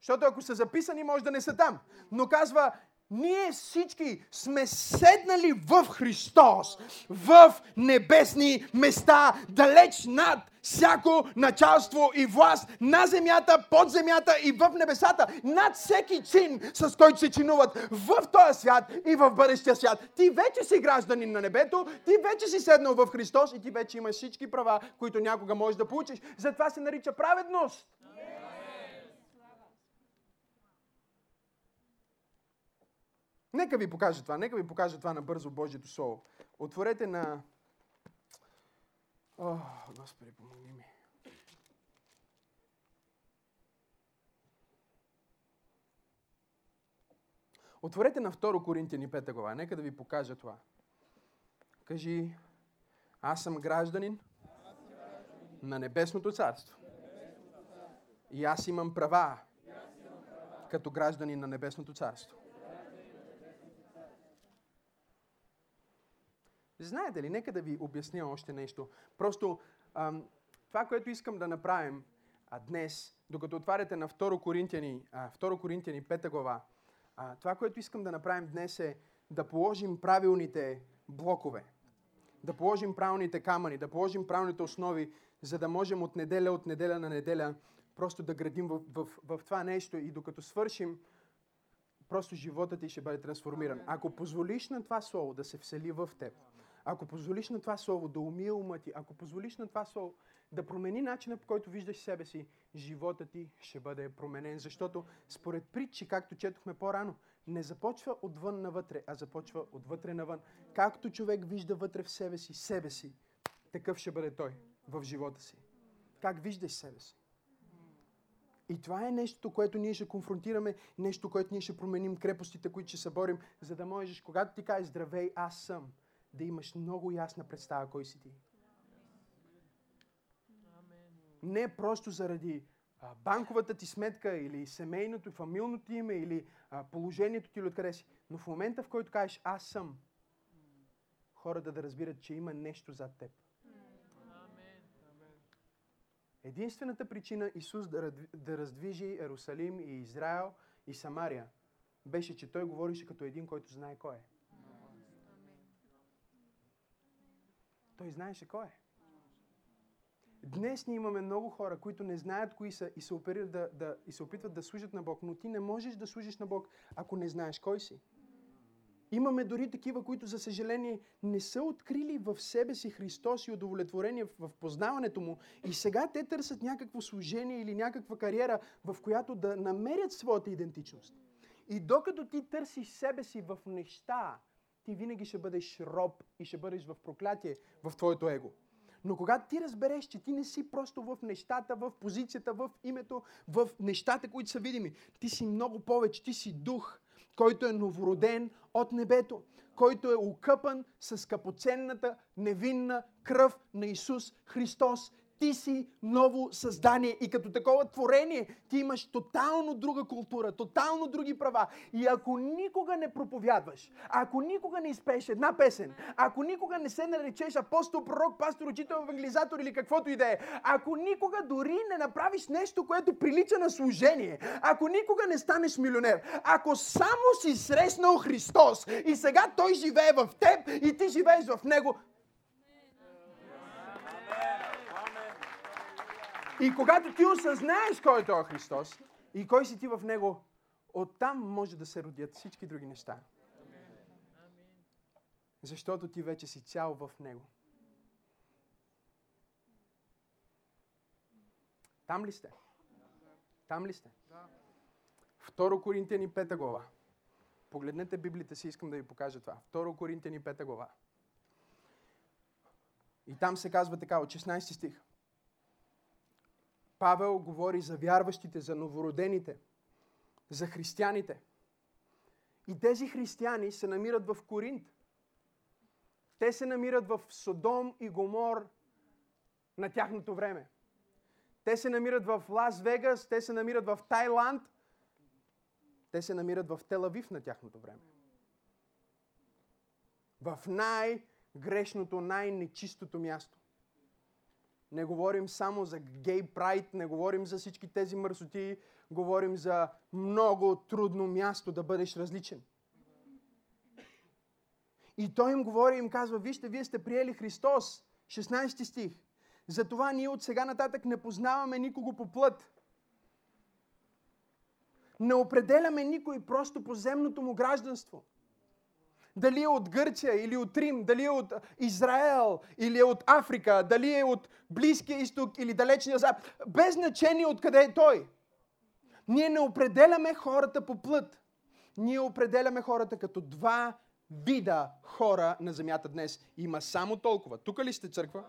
Защото ако са записани, може да не са там. Но казва, ние всички сме седнали в Христос, в небесни места, далеч над всяко началство и власт на земята, под земята и в небесата, над всеки чин, с който се чинуват в този свят и в бъдещия свят. Ти вече си гражданин на небето, ти вече си седнал в Христос и ти вече имаш всички права, които някога можеш да получиш. Затова се нарича праведност. Нека ви покажа това. Нека ви покажа това на бързо Божието Слово. Отворете на... О, Господи, помогни ми. Отворете на 2 Коринтияни 5 глава. Нека да ви покажа това. Кажи, аз съм гражданин на Небесното царство. И аз имам права като гражданин на Небесното царство. Знаете ли, нека да ви обясня още нещо. Просто ам, това, което искам да направим а, днес, докато отваряте на 2 Коринтияни, а, 2 Коринтияни 5 глава, а, това, което искам да направим днес е да положим правилните блокове, да положим правилните камъни, да положим правилните основи, за да можем от неделя, от неделя на неделя просто да градим в, в, в, това нещо и докато свършим, просто живота ти ще бъде трансформиран. Ако позволиш на това слово да се всели в теб, ако позволиш на това слово да умие ума ти, ако позволиш на това слово да промени начина по който виждаш себе си, живота ти ще бъде променен. Защото според притчи, както четохме по-рано, не започва отвън навътре, а започва отвътре навън. Както човек вижда вътре в себе си, себе си, такъв ще бъде той в живота си. Как виждаш себе си? И това е нещо, което ние ще конфронтираме, нещо, което ние ще променим, крепостите, които ще съборим, за да можеш, когато ти кажеш здравей, аз съм, да имаш много ясна представа кой си ти. Не просто заради а, банковата ти сметка или семейното, фамилното ти име или а, положението ти или откъде си. Но в момента, в който кажеш аз съм, хората да разбират, че има нещо зад теб. Единствената причина Исус да, да раздвижи Иерусалим и Израел и Самария беше, че той говореше като един, който знае кой е. Той знаеше кой е. Днес ние имаме много хора, които не знаят кои са и се, да, да, и се опитват да служат на Бог, но ти не можеш да служиш на Бог, ако не знаеш кой си. Имаме дори такива, които, за съжаление, не са открили в себе си Христос и удовлетворение в познаването му. И сега те търсят някакво служение или някаква кариера, в която да намерят своята идентичност. И докато ти търсиш себе си в неща, ти винаги ще бъдеш роб и ще бъдеш в проклятие в твоето его. Но когато ти разбереш, че ти не си просто в нещата, в позицията, в името, в нещата, които са видими, ти си много повече, ти си дух, който е новороден от небето, който е укъпан с скъпоценната невинна кръв на Исус Христос. Ти си ново създание и като такова творение ти имаш тотално друга култура, тотално други права. И ако никога не проповядваш, ако никога не изпееш една песен, ако никога не се наречеш апостол, пророк, пастор, учител, евангелизатор или каквото и да е, ако никога дори не направиш нещо, което прилича на служение, ако никога не станеш милионер, ако само си срещнал Христос и сега Той живее в теб и ти живееш в Него, И когато ти осъзнаеш кой е този Христос и кой си ти в Него, оттам може да се родят всички други неща. Защото ти вече си цял в Него. Там ли сте? Там ли сте? Второ Коринтияни 5 глава. Погледнете Библията си, искам да ви покажа това. Второ Коринтияни 5 глава. И там се казва така, от 16 стих. Павел говори за вярващите, за новородените, за християните. И тези християни се намират в Коринт. Те се намират в Содом и Гомор на тяхното време. Те се намират в Лас Вегас, те се намират в Тайланд, те се намират в Телавив на тяхното време. В най-грешното, най-нечистото място. Не говорим само за гей прайд, не говорим за всички тези мърсоти, говорим за много трудно място да бъдеш различен. И той им говори и им казва, вижте, вие сте приели Христос. 16 стих. Затова ние от сега нататък не познаваме никого по плът. Не определяме никой просто по земното му гражданство. Дали е от Гърция или от Рим, дали е от Израел или е от Африка, дали е от Близкия изток или Далечния запад. Без значение откъде е той. Ние не определяме хората по плът. Ние определяме хората като два вида хора на земята днес. Има само толкова. Тук ли сте църква?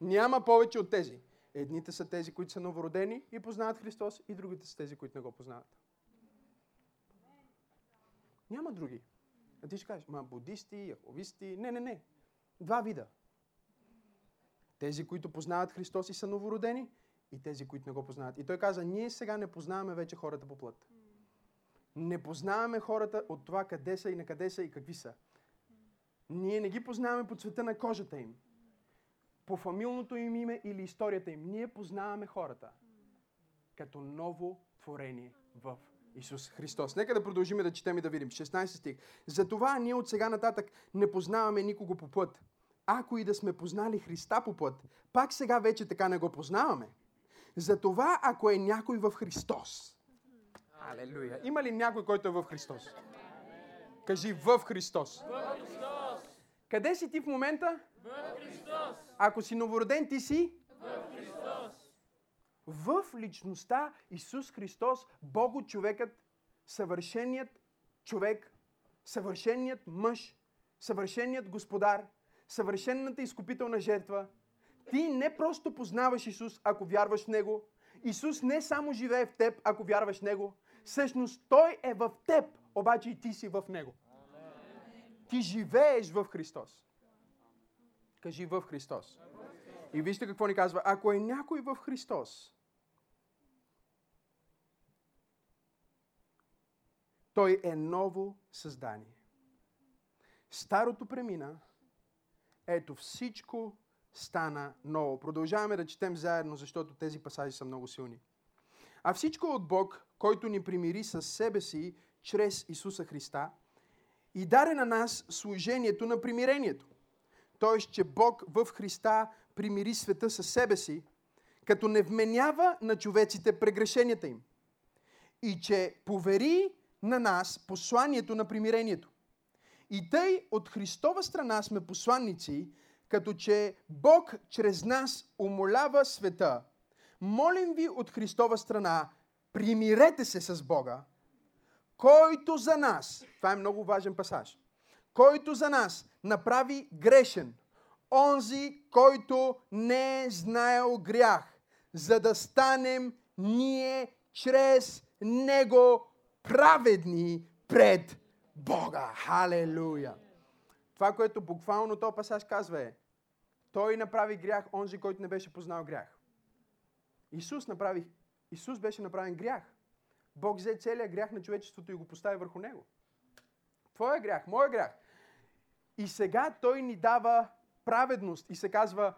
Няма повече от тези. Едните са тези, които са новородени и познават Христос, и другите са тези, които не го познават. Няма други. А ти ще кажеш, ма будисти, яховисти. Не, не, не. Два вида. Тези, които познават Христос и са новородени, и тези, които не го познават. И той каза, ние сега не познаваме вече хората по плът. Не познаваме хората от това къде са и на къде са и какви са. Ние не ги познаваме по цвета на кожата им, по фамилното им име или историята им. Ние познаваме хората като ново творение в Исус Христос. Нека да продължим да четем и да видим. 16 стих. Затова ние от сега нататък не познаваме никого по път. Ако и да сме познали Христа по път, пак сега вече така не го познаваме. Затова, ако е някой в Христос. Алелуя. Има ли някой, който е в Христос? Кажи в Христос. В Христос! Къде си ти в момента? В Христос! Ако си новороден, ти си! В личността Исус Христос, Бого човекът, съвършеният човек, съвършеният мъж, съвършеният господар, съвършената изкупителна жертва. Ти не просто познаваш Исус, ако вярваш в Него. Исус не само живее в теб, ако вярваш в Него. Всъщност Той е в теб, обаче и ти си в Него. Ти живееш в Христос. Кажи в Христос. И вижте какво ни казва. Ако е някой в Христос, той е ново създание. Старото премина, ето всичко стана ново. Продължаваме да четем заедно, защото тези пасажи са много силни. А всичко от Бог, който ни примири с себе си чрез Исуса Христа и даде на нас служението на примирението. Тоест, че Бог в Христа примири света със себе си, като не вменява на човеците прегрешенията им. И че повери на нас посланието на примирението. И тъй от Христова страна сме посланници, като че Бог чрез нас умолява света. Молим ви от Христова страна, примирете се с Бога, който за нас, това е много важен пасаж, който за нас направи грешен, онзи, който не е знаел грях, за да станем ние чрез Него праведни пред Бога. Халелуя! Това, което буквално този пасаж казва е, той направи грях, онзи, който не беше познал грях. Исус направи, Исус беше направен грях. Бог взе целият грях на човечеството и го постави върху него. Твоя грях, моя грях. И сега Той ни дава праведност и се казва,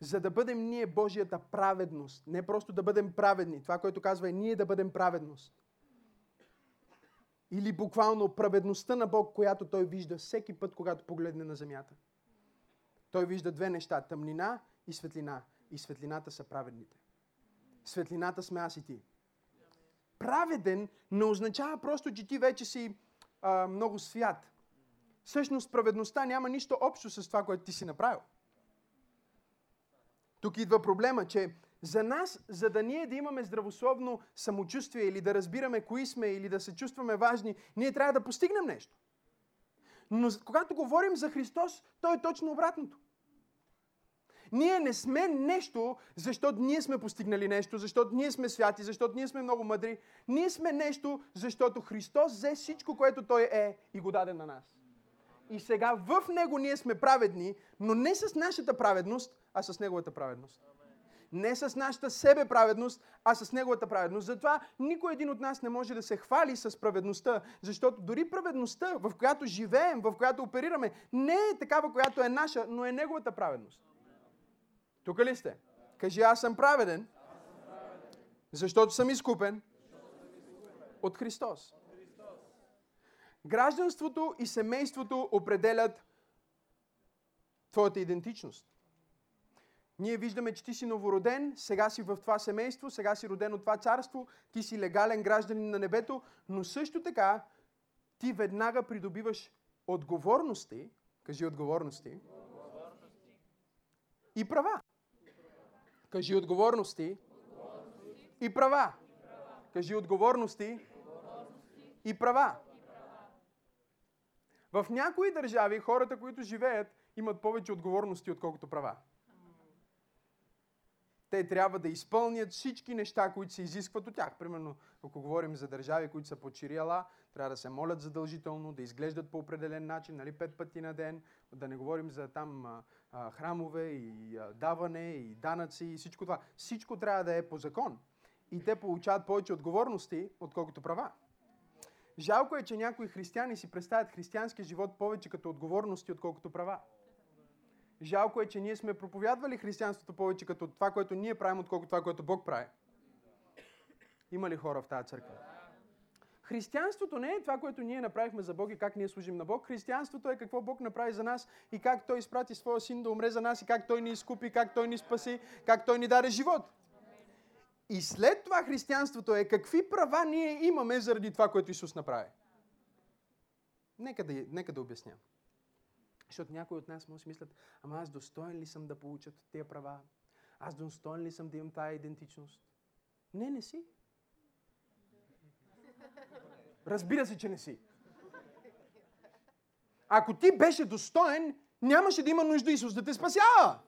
за да бъдем ние Божията праведност. Не просто да бъдем праведни. Това, което казва е ние да бъдем праведност. Или буквално праведността на Бог, която Той вижда всеки път, когато погледне на земята. Той вижда две неща. Тъмнина и светлина. И светлината са праведните. Светлината сме аз и ти. Праведен не означава просто, че ти вече си а, много свят. Всъщност праведността няма нищо общо с това, което ти си направил. Тук идва проблема, че за нас, за да ние да имаме здравословно самочувствие или да разбираме кои сме или да се чувстваме важни, ние трябва да постигнем нещо. Но когато говорим за Христос, то е точно обратното. Ние не сме нещо, защото ние сме постигнали нещо, защото ние сме святи, защото ние сме много мъдри. Ние сме нещо, защото Христос взе всичко, което Той е и го даде на нас. И сега в Него ние сме праведни, но не с нашата праведност, а с Неговата праведност. Не с нашата себе праведност, а с Неговата праведност. Затова никой един от нас не може да се хвали с праведността, защото дори праведността, в която живеем, в която оперираме, не е такава, която е наша, но е Неговата праведност. Тук ли сте? Кажи, аз съм праведен, защото съм изкупен от Христос. Гражданството и семейството определят твоята идентичност. Ние виждаме, че ти си новороден, сега си в това семейство, сега си роден от това царство, ти си легален гражданин на небето, но също така ти веднага придобиваш отговорности, кажи отговорности, и права. Кажи отговорности и права. Кажи отговорности и права. В някои държави хората, които живеят, имат повече отговорности, отколкото права. Те трябва да изпълнят всички неща, които се изискват от тях. Примерно, ако говорим за държави, които са Шириала, трябва да се молят задължително, да изглеждат по определен начин, нали, пет пъти на ден, да не говорим за там а, а, храмове и а, даване и данъци и всичко това. Всичко трябва да е по закон. И те получават повече отговорности, отколкото права. Жалко е, че някои християни си представят християнския живот повече като отговорности, отколкото права. Жалко е, че ние сме проповядвали християнството повече като това, което ние правим, отколкото това, което Бог прави. Има ли хора в тази църква? Християнството не е това, което ние направихме за Бог и как ние служим на Бог. Християнството е какво Бог направи за нас и как Той изпрати своя син да умре за нас и как Той ни изкупи, как Той ни спаси, как Той ни даде живот. И след това християнството е какви права ние имаме заради това, което Исус направи. Нека да, нека да обясня. Защото някои от нас може си мислят, ама аз достоен ли съм да получат тези права? Аз достоен ли съм да имам тази идентичност? Не, не си. Разбира се, че не си. Ако ти беше достоен, нямаше да има нужда Исус да те спасява.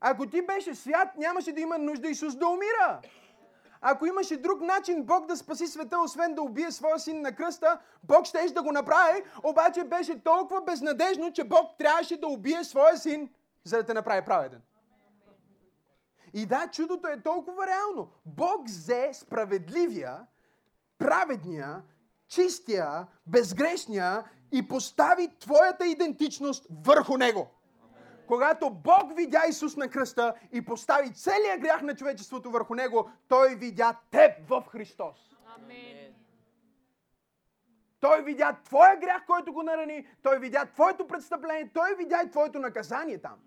Ако ти беше свят, нямаше да има нужда Исус да умира. Ако имаше друг начин Бог да спаси света, освен да убие своя син на кръста, Бог ще да го направи, обаче беше толкова безнадежно, че Бог трябваше да убие своя син, за да те направи праведен. И да, чудото е толкова реално. Бог взе справедливия, праведния, чистия, безгрешния и постави твоята идентичност върху него. Когато Бог видя Исус на кръста и постави целия грях на човечеството върху него, Той видя теб в Христос. Амин. Той видя твоя грях, който го нарани, той видя твоето престъпление, той видя и твоето наказание там.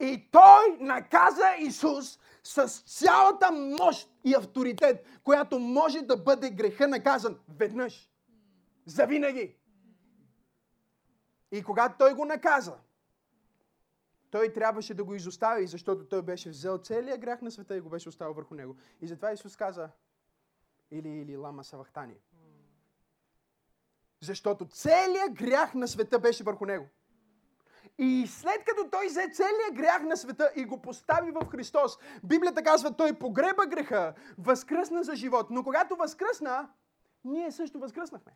И той наказа Исус с цялата мощ и авторитет, която може да бъде греха наказан веднъж. Завинаги. И когато той го наказа, той трябваше да го изостави, защото той беше взел целият грях на света и го беше оставил върху него. И затова Исус каза, или, или лама савахтани. Защото целият грях на света беше върху него. И след като той взе целият грях на света и го постави в Христос, Библията казва, той погреба греха, възкръсна за живот. Но когато възкръсна, ние също възкръснахме.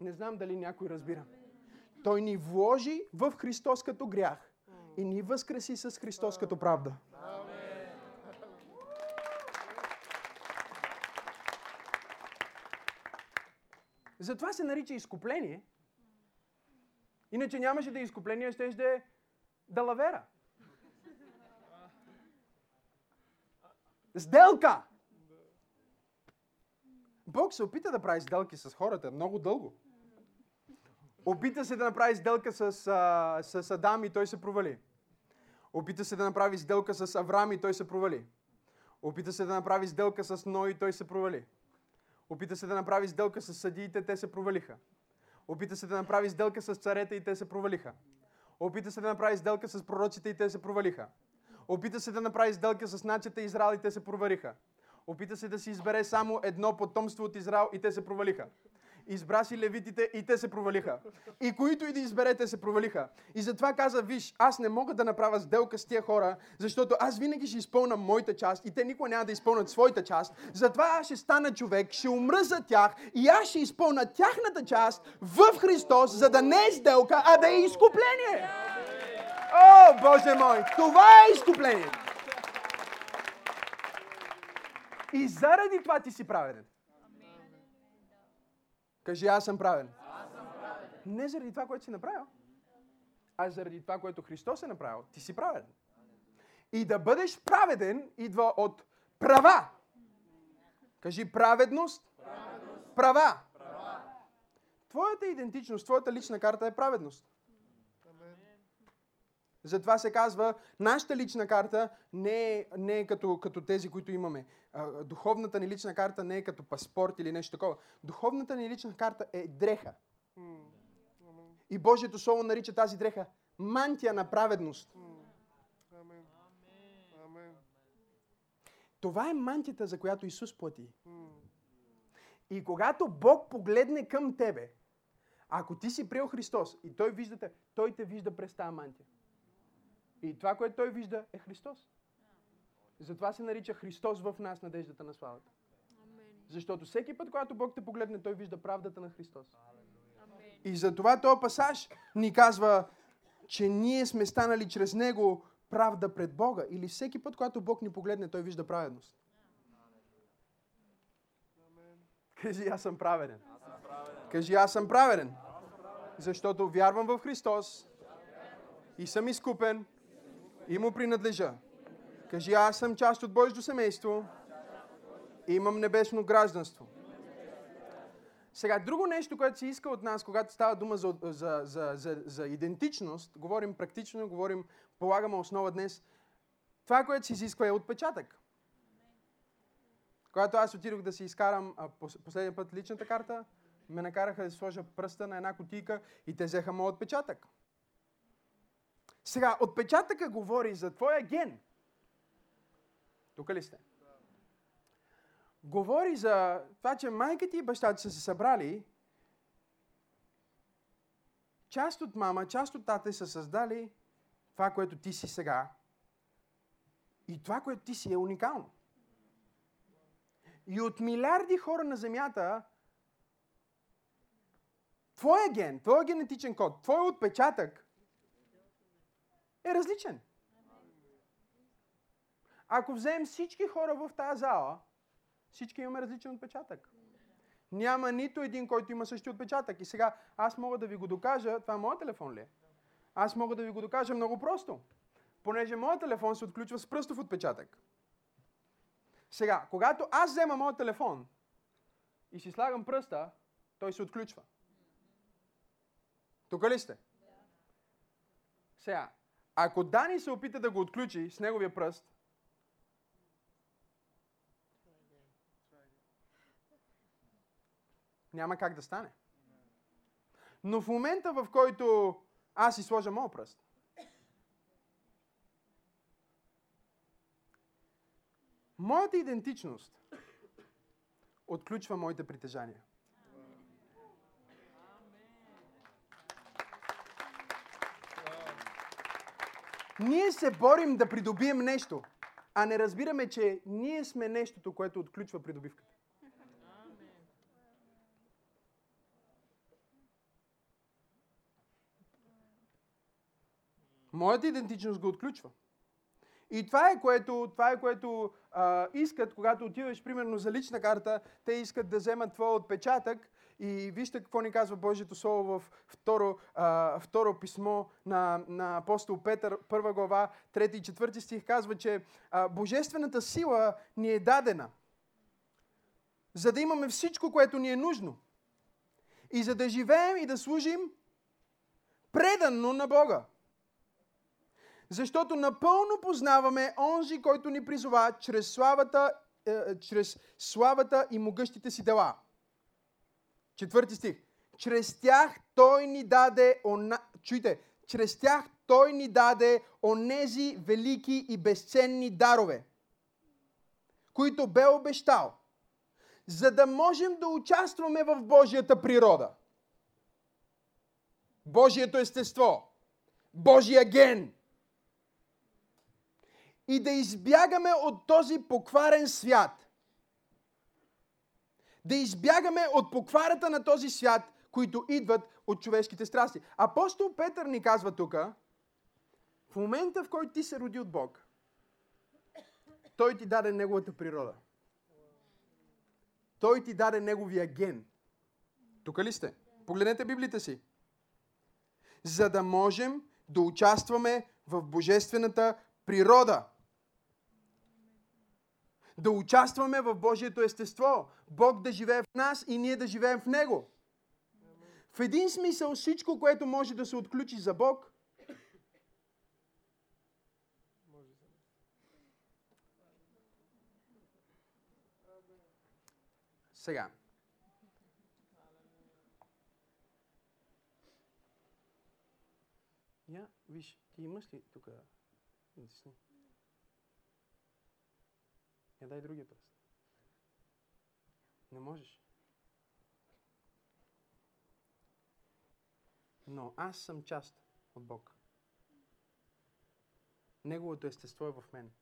Не знам дали някой разбира. Той ни вложи в Христос като грях и ни възкреси с Христос като правда. Затова се нарича изкупление. Иначе нямаше да е изкупление, ще да е далавера. Сделка! Бог се опита да прави сделки с хората много дълго. Опита се да направи сделка с, а, с Адам и той се провали. Опита се да направи сделка с Авраам и той се провали. Опита се да направи сделка с Ной и той се провали. Опита се да направи сделка с съдиите, те се провалиха. Опита се да направи сделка с царете и те се провалиха. Опита се да направи сделка с пророците и те се провалиха. Опита се да направи сделка с нацията Израел и те се провалиха. Опита се да си избере само едно потомство от Израел и те се провалиха. Избра си левитите и те се провалиха. И които и да избере, те се провалиха. И затова каза, виж, аз не мога да направя сделка с тия хора, защото аз винаги ще изпълна моята част и те никога няма да изпълнят своята част. Затова аз ще стана човек, ще умра за тях и аз ще изпълна тяхната част в Христос, за да не е сделка, а да е изкупление. О, Боже мой! Това е изкупление! И заради това ти си праведен. Кажи, аз съм правен. Не заради това, което си направил, а заради това, което Христос е направил. Ти си праведен. И да бъдеш праведен идва от права. Кажи праведност, права. Твоята идентичност, твоята лична карта е праведност. Затова се казва, нашата лична карта не е, не е като, като тези, които имаме. Духовната ни лична карта не е като паспорт или нещо такова. Духовната ни лична карта е дреха. И Божието Слово нарича тази дреха мантия на праведност. Това е мантията, за която Исус плати. И когато Бог погледне към тебе, ако ти си приел Христос и Той вижда те, Той те вижда през тази мантия. И това, което Той вижда, е Христос. Затова се нарича Христос в нас, надеждата на славата. Защото всеки път, когато Бог те погледне, Той вижда правдата на Христос. И затова този пасаж ни казва, че ние сме станали чрез Него правда пред Бога. Или всеки път, когато Бог ни погледне, Той вижда праведност. Кажи, аз съм праведен. Кажи, аз съм праведен. Защото вярвам в Христос и съм изкупен и му принадлежа. Кажи, аз съм част от Божието семейство и имам небесно гражданство. Сега, друго нещо, което се иска от нас, когато става дума за, за, за, за, за идентичност, говорим практично, говорим, полагаме основа днес, това, което се изисква е отпечатък. Когато аз отидох да си изкарам а, пос- последния път личната карта, ме накараха да сложа пръста на една кутийка и те взеха моят отпечатък. Сега, отпечатъка говори за твоя ген. Тук ли сте? Говори за това, че майка ти и баща ти са се събрали, част от мама, част от тата са създали това, което ти си сега. И това, което ти си е уникално. И от милиарди хора на Земята, твоя ген, твоя генетичен код, твой отпечатък е различен. Ако вземем всички хора в тази зала, всички имаме различен отпечатък. Няма нито един, който има същия отпечатък. И сега аз мога да ви го докажа. Това моят телефон ли е? Аз мога да ви го докажа много просто. Понеже моят телефон се отключва с пръстов отпечатък. Сега, когато аз взема моят телефон и си слагам пръста, той се отключва. Тук ли сте? Сега, ако Дани се опита да го отключи с неговия пръст, няма как да стане. Но в момента, в който аз си сложа моят пръст, моята идентичност отключва моите притежания. Ние се борим да придобием нещо, а не разбираме, че ние сме нещото, което отключва придобивката. Моята идентичност го отключва. И това е което, това е което а, искат, когато отиваш, примерно, за лична карта, те искат да вземат твоя отпечатък и вижте какво ни казва Божието Слово в второ, а, второ писмо на, на апостол Петър, първа глава, 3 и 4 стих, казва, че а, Божествената сила ни е дадена, за да имаме всичко, което ни е нужно. И за да живеем и да служим преданно на Бога. Защото напълно познаваме онзи, който ни призова чрез славата, е, е, чрез славата и могъщите си дела. Четвърти стих. Чрез тях той ни даде, она... чуйте, чрез тях той ни даде онези велики и безценни дарове, които бе обещал, за да можем да участваме в Божията природа. Божието естество, Божия ген. И да избягаме от този покварен свят. Да избягаме от покварата на този свят, които идват от човешките страсти. Апостол Петър ни казва тук, в момента в който ти се роди от Бог, той ти даде неговата природа. Той ти даде неговия ген. Тук ли сте? Погледнете Библията си. За да можем да участваме в божествената природа. Да участваме в Божието естество. Бог да живее в нас и ние да живеем в Него. В един смисъл всичко, което може да се отключи за Бог, Сега. Я, виж, ти имаш ли тук натисни? Я дай другия пръст. Не можеш. Но аз съм част от Бог. Неговото естество е в мен.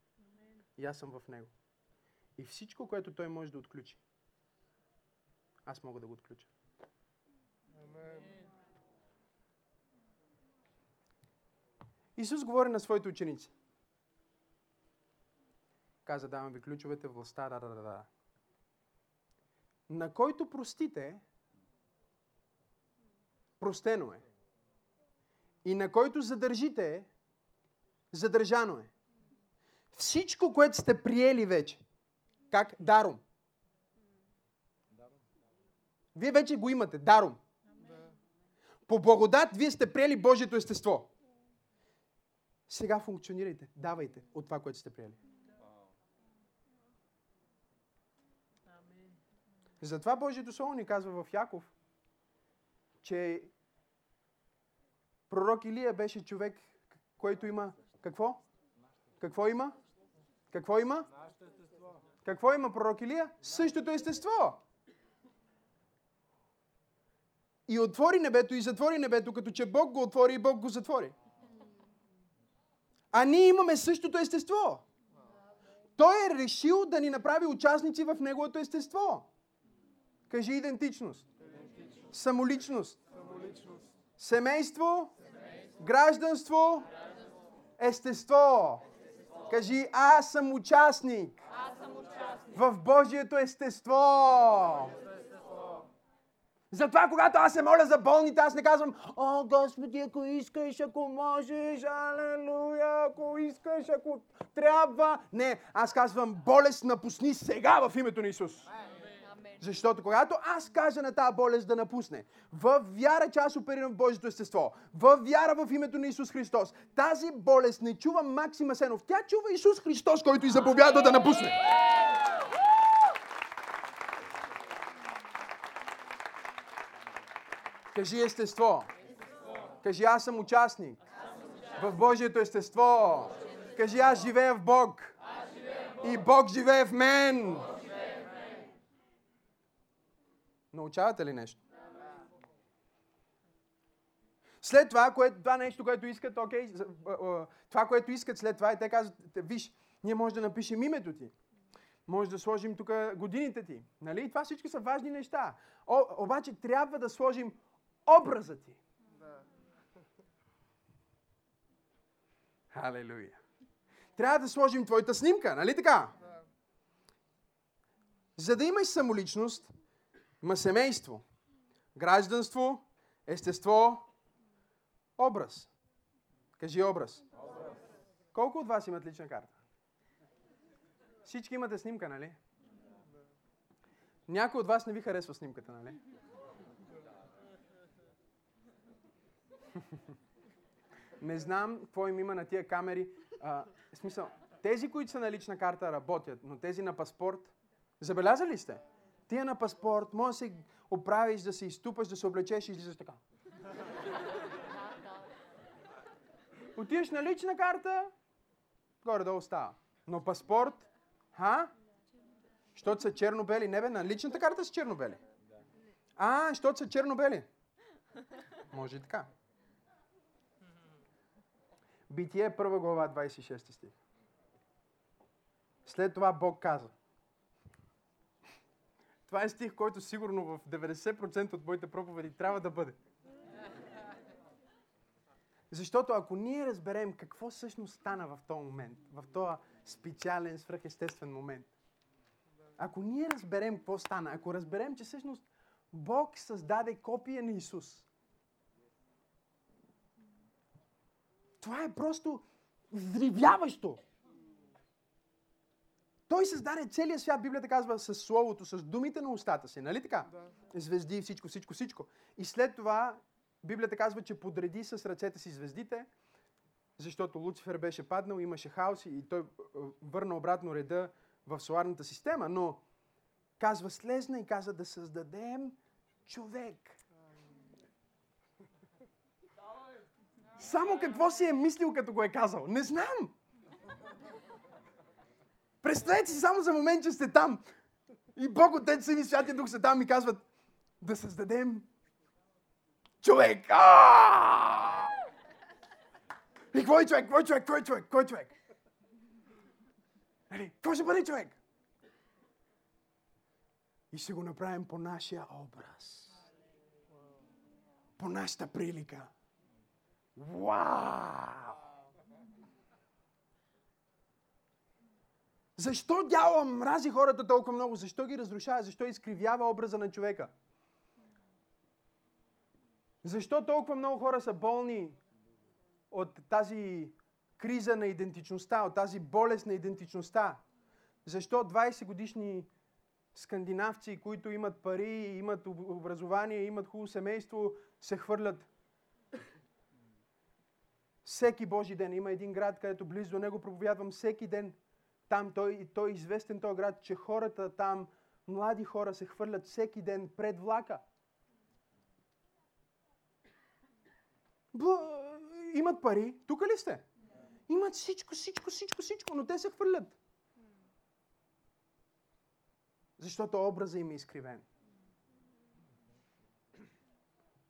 И аз съм в Него. И всичко, което Той може да отключи, аз мога да го отключа. Амен. Исус говори на своите ученици. Каза, давам ви ключовете, властта, да, да, да. На който простите, простено е. И на който задържите, задържано е. Всичко, което сте приели вече, как даром. Вие вече го имате, даром. По благодат вие сте приели Божието естество. Сега функционирайте, давайте от това, което сте приели. Затова Божието Слово ни казва в Яков, че пророк Илия беше човек, който има какво? Какво има? Какво има? Какво има пророк Илия? Същото естество. И отвори небето и затвори небето, като че Бог го отвори и Бог го затвори. А ние имаме същото естество. Той е решил да ни направи участници в Неговото естество. Кажи идентичност. Самоличност. Самоличност. Семейство. Гражданство. Естество. Кажи, аз съм участник Аз съм участник. в Божието естество. Затова, когато аз се моля за болните, аз не казвам, о, Господи, ако искаш, ако можеш, алелуя, ако искаш, ако трябва. Не, аз казвам, болест напусни сега в името на Исус. Защото когато аз кажа на тази болест да напусне, в вяра, че аз оперирам в Божието естество, в вяра в името на Исус Христос, тази болест не чува Максима Сенов. Тя чува Исус Христос, който и заповяда да напусне. Кажи естество. Кажи аз съм участник в Божието естество. Кажи аз живея в Бог. И Бог живее в мен. Научавате ли нещо? След това, кое, това нещо, което искат, окей, това, което искат след това, и те казват, виж, ние може да напишем името ти. Може да сложим тук годините ти. Нали? Това всички са важни неща. О, обаче трябва да сложим образа ти. Халелуя. Трябва да сложим твоята снимка, нали така? За да имаш самоличност, има семейство, гражданство, естество, образ. Кажи образ. Колко от вас имат лична карта? Всички имате снимка, нали? Някой от вас не ви харесва снимката, нали? Не знам какво им има на тия камери. А, смисъл, тези, които са на лична карта, работят, но тези на паспорт, забелязали сте? Тия на паспорт, може да се оправиш, да се изтупаш, да се облечеш и излизаш така. Отиваш на лична карта, горе-долу става. Но паспорт, ха? Щото са черно-бели. Не бе, на личната карта са черно-бели. А, щото са черно-бели. Може и така. Битие 1 глава 26 стих. След това Бог каза. Това е стих, който сигурно в 90% от моите проповеди трябва да бъде. Защото ако ние разберем какво всъщност стана в този момент, в този специален, свръхестествен момент, ако ние разберем какво стана, ако разберем, че всъщност Бог създаде копия на Исус, това е просто взривяващо. Той създаде целия свят, Библията казва, с Словото, с думите на устата си, нали така? Да. Звезди, всичко, всичко, всичко. И след това Библията казва, че подреди с ръцете си звездите, защото Луцифер беше паднал, имаше хаос и той върна обратно реда в соларната система, но казва, слезна и каза да създадем човек. Само какво си е мислил, като го е казал? Не знам. Представете си само за момент, че сте там. И Бог, Отец, Син и Святия Дух са там и казват да създадем човек. И кой човек? Кой човек? Кой човек? Кой човек? Нали? Кой ще бъде човек? И ще го направим по нашия образ. По нашата прилика. Вау! Защо дявола мрази хората толкова много? Защо ги разрушава? Защо изкривява образа на човека? Защо толкова много хора са болни от тази криза на идентичността, от тази болест на идентичността? Защо 20 годишни скандинавци, които имат пари, имат об- образование, имат хубаво семейство, се хвърлят всеки Божи ден. Има един град, където близо до него проповядвам всеки ден. Там той, той е известен този град, че хората там, млади хора се хвърлят всеки ден пред влака. Б- имат пари. Тук ли сте? Имат всичко, всичко, всичко, всичко, но те се хвърлят. Защото образа им е изкривен.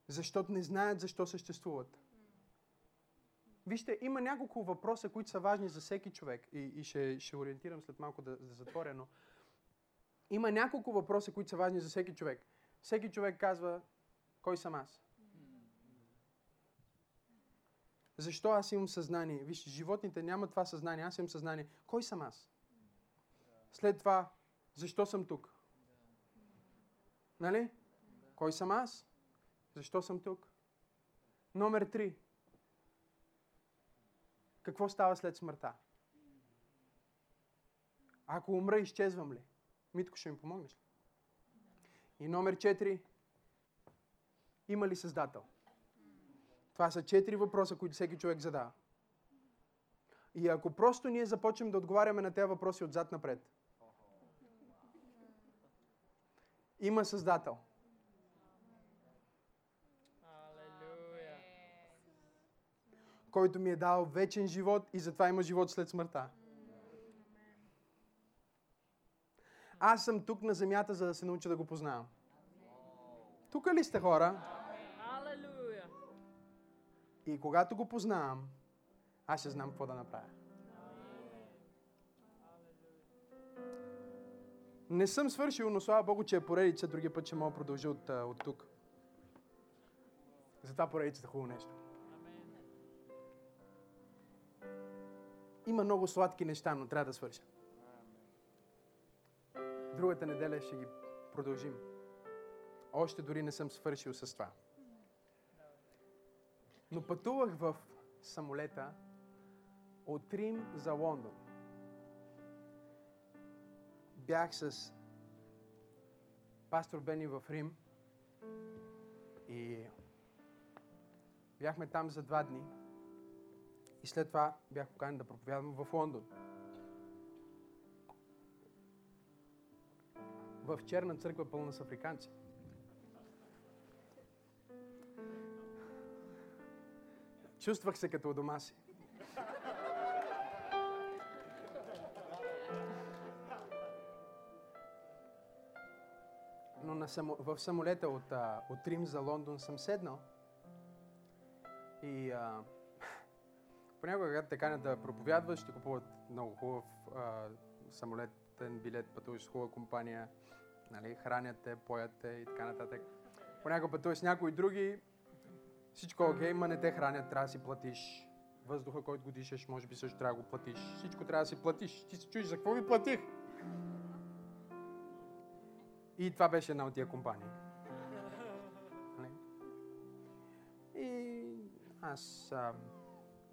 Защото не знаят защо съществуват. Вижте, има няколко въпроса, които са важни за всеки човек. И, и ще, ще ориентирам след малко да, да затворя, но има няколко въпроса, които са важни за всеки човек. Всеки човек казва, кой съм аз? Защо аз имам съзнание? Виж, животните нямат това съзнание, аз имам съзнание. Кой съм аз? След това, защо съм тук? Нали? Кой съм аз? Защо съм тук? Номер три. Какво става след смъртта? Ако умра, изчезвам ли? Митко, ще ми помогнеш ли? И номер 4. Има ли създател? Това са четири въпроса, които всеки човек задава. И ако просто ние започнем да отговаряме на тези въпроси отзад напред. Има създател. Алелуя. Който ми е дал вечен живот и затова има живот след смъртта. Аз съм тук на земята, за да се науча да го познавам. Тук ли сте хора? И когато го познавам, аз ще знам какво да направя. Не съм свършил, но слава Богу, че е поредица, другия път ще мога да продължа от, от тук. Затова поредицата е хубаво нещо. Има много сладки неща, но трябва да свърша. Другата неделя ще ги продължим. Още дори не съм свършил с това. Но пътувах в самолета от Рим за Лондон. Бях с пастор Бени в Рим и бяхме там за два дни. И след това бях поканен да проповядвам в Лондон. В черна църква пълна с африканци. Чувствах се като у дома си. Но на само, в самолета от, от Рим за Лондон съм седнал и а, понякога, когато те канят да проповядваш, ще купуват много хубав а, самолетен билет, пътуваш с хубава компания, нали, хранят те, поят те и така нататък. Понякога пътуваш с някои други, всичко е окей, ма не те хранят, трябва да си платиш. Въздуха, който го дишаш, може би също трябва да го платиш. Всичко трябва да си платиш. Ти се чуеш, за какво ви платих? И това беше една от тия компании. (laughs) Нали? И аз а,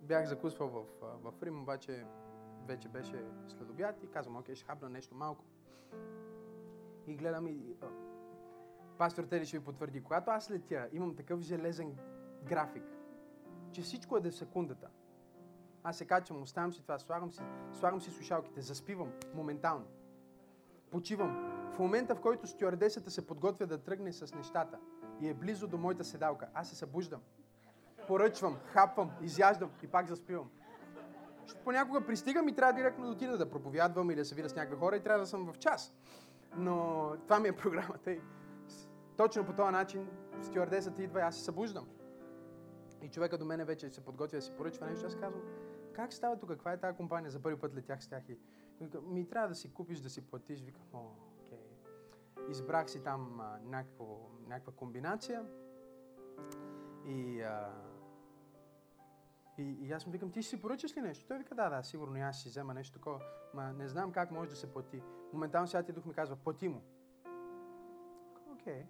бях закусвал в, в Рим, обаче вече беше след обяд и казвам, окей, ще хапна нещо малко. И гледам и пастор Тели ще ви потвърди. Когато аз летя, имам такъв железен график, че всичко е до секундата. Аз се качвам, оставям си това, слагам си, слагам си слушалките, заспивам моментално. Почивам. В момента, в който стюардесата се подготвя да тръгне с нещата и е близо до моята седалка, аз се събуждам. Поръчвам, хапвам, изяждам и пак заспивам. Защото понякога пристигам и трябва директно да отида да проповядвам или да се видя с някакви хора и трябва да съм в час. Но това ми е програмата и точно по този начин стюардесата идва и аз се събуждам. И човека до мене вече се подготвя да си поръчва нещо. Аз казвам, как става тук? Каква е тази компания? За първи път летях с тях и ми трябва да си купиш, да си платиш. Викам, о, окей. Избрах си там а, някакво, някаква комбинация и, а, и, и аз му викам, ти ще си поръчаш ли нещо? Той вика, да, да, сигурно и аз ще взема нещо такова. Ма не знам как може да се плати. Моментално сега ти дух ми казва, плати му. Окей.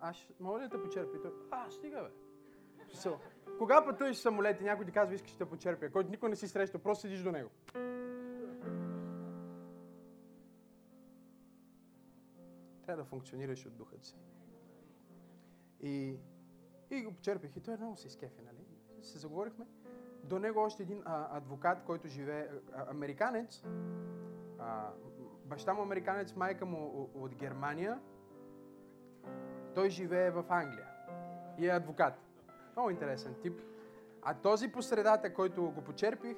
Аз ще- мога ли да те почерпя? И той, а, стига бе. So, кога пътуваш в самолет и някой ти казва, искаш да те почерпя, който никой не си среща, просто седиш до него. Трябва да функционираш от духът си. И, и го почерпих и той много се изкефи, нали? Се заговорихме. До него още един а, адвокат, който живее, американец, а, баща му американец, майка му от Германия, той живее в Англия и е адвокат. Много интересен тип. А този по средата, който го почерпих,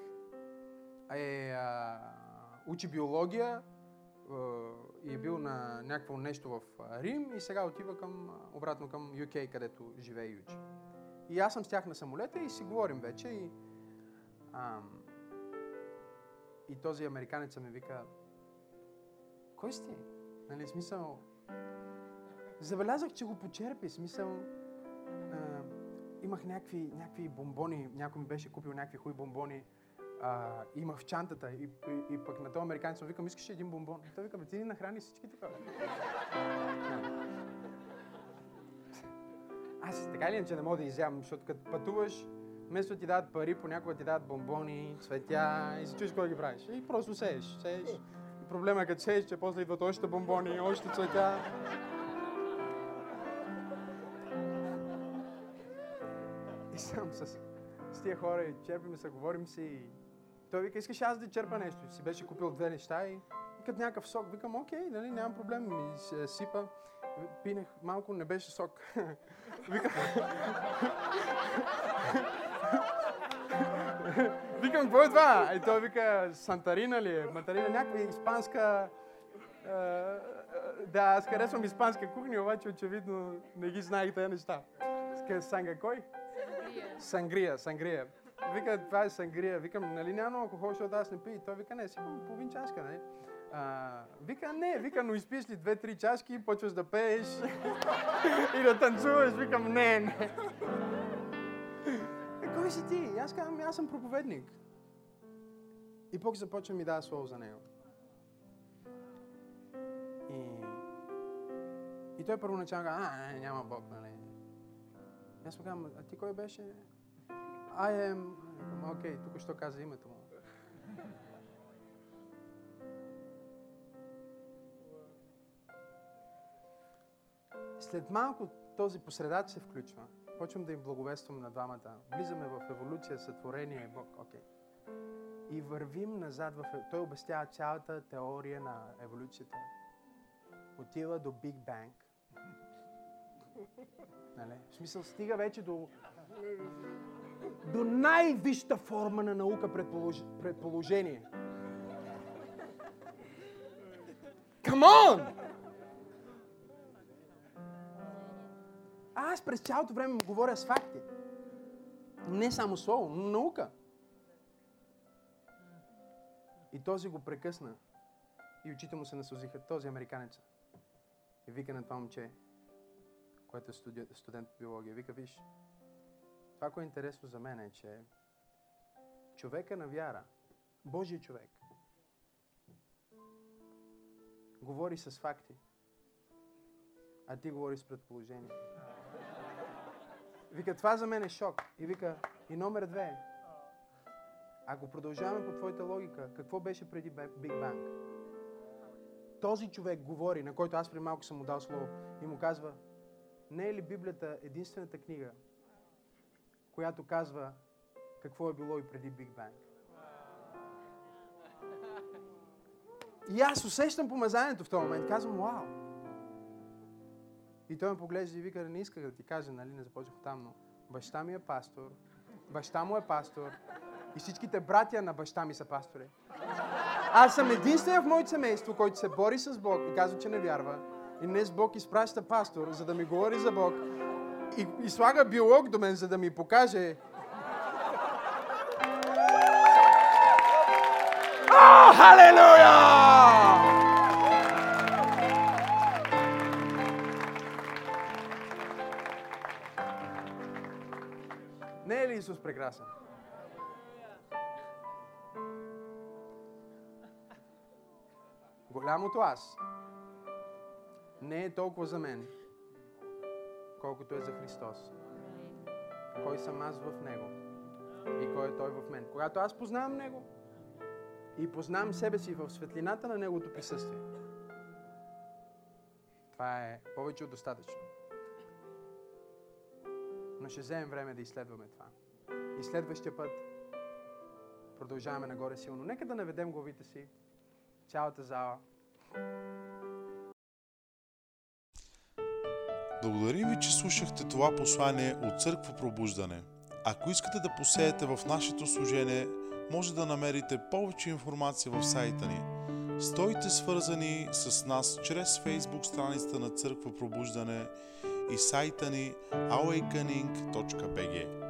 е, а, учи биология а, и е бил на някакво нещо в Рим и сега отива към, обратно към UK, където живее и учи. И аз съм с тях на самолета и си говорим вече и, ам, и този американец ми вика, кой си ти? Нали, смисъл, забелязах, че го почерпи, смисъл, а, имах някакви, някакви бомбони, някой ми беше купил някакви хуй бомбони, а, имах в чантата и, и, и пък на този американец му викам, искаш един бомбон? Той вика, ти ни нахрани всички тук. Бе». Аз така или иначе не мога да изявам, защото като пътуваш, вместо ти дадат пари, понякога ти дадат бомбони, цветя и си чуеш да ги правиш. И просто сееш, сееш. И проблема е като сееш, че после идват още бомбони, още цветя. И съм с, с тия хора и черпиме се, говорим си. И той вика, искаш аз да черпа нещо. И си беше купил две неща и викат някакъв сок. Викам, окей, нали, нямам проблем. Ми се сипа. Пинех малко, не беше сок. (laughs) Викам, (laughs) Викам, какво е това? И той вика, Сантарина ли е? Матарина, някаква испанска... да, аз харесвам испанска кухня, обаче очевидно не ги знаех тези неща. Санга кой? Сангрия, сангрия. Вика, това е сангрия. Викам, нали няма алкохол, защото аз не пия. И той вика, не, си половин чашка, нали? А, вика, не, вика, но изпиеш ли две-три чашки, почваш да пееш (laughs) и да танцуваш. Викам, не, не. Е, кой си ти? И аз казвам, аз съм проповедник. И Бог започва ми дава слово за него. И, и той първоначално казва, а, не, няма Бог, нали? И аз му казвам, а ти кой беше? I am... Окей, тук що каза името му. След малко този посредата се включва Почвам да им благовествам на двамата. Влизаме в еволюция, сътворение, Бог. Окей. И вървим назад в... Той обяснява цялата теория на еволюцията. Отива до Биг Банг. (laughs) Нали? В смисъл, стига вече до... До най-висшата форма на наука предполож... предположение. Come on! Аз през цялото време му говоря с факти. Не само слово, но наука. И този го прекъсна. И очите му се насълзиха. Този американец. И вика на това момче, което е студи... студент по биология. Вика, виж, това, което е интересно за мен е, че човека на вяра, Божия човек, говори с факти, а ти говориш с предположение. Вика, това за мен е шок. И вика, и номер две. Ако продължаваме по твоята логика, какво беше преди Биг Банг? Този човек говори, на който аз при малко съм му дал слово, и му казва, не е ли Библията единствената книга, която казва какво е било и преди Биг Банг? И аз усещам помазанието в този момент. Казвам, вау! И той ме поглежда и вика, не исках да ти кажа, нали, не започнах там, но баща ми е пастор, баща му е пастор и всичките братя на баща ми са пастори. Аз съм единствения в моето семейство, който се бори с Бог и казва, че не вярва. И днес Бог изпраща пастор, за да ми говори за Бог. И, и слага биолог до мен, за да ми покаже. О, халелуя! Исус прекрасен? Голямото аз не е толкова за мен, колкото е за Христос. Кой съм аз в Него и кой е Той в мен. Когато аз познавам Него и познавам себе си в светлината на Неговото присъствие, това е повече от достатъчно. Но ще вземем време да изследваме това. И следващия път продължаваме нагоре силно. Нека да наведем главите си, цялата зала. Благодарим ви, че слушахте това послание от Църква Пробуждане. Ако искате да посеете в нашето служение, може да намерите повече информация в сайта ни. Стойте свързани с нас чрез Facebook страницата на Църква Пробуждане и сайта ни awakening.bg.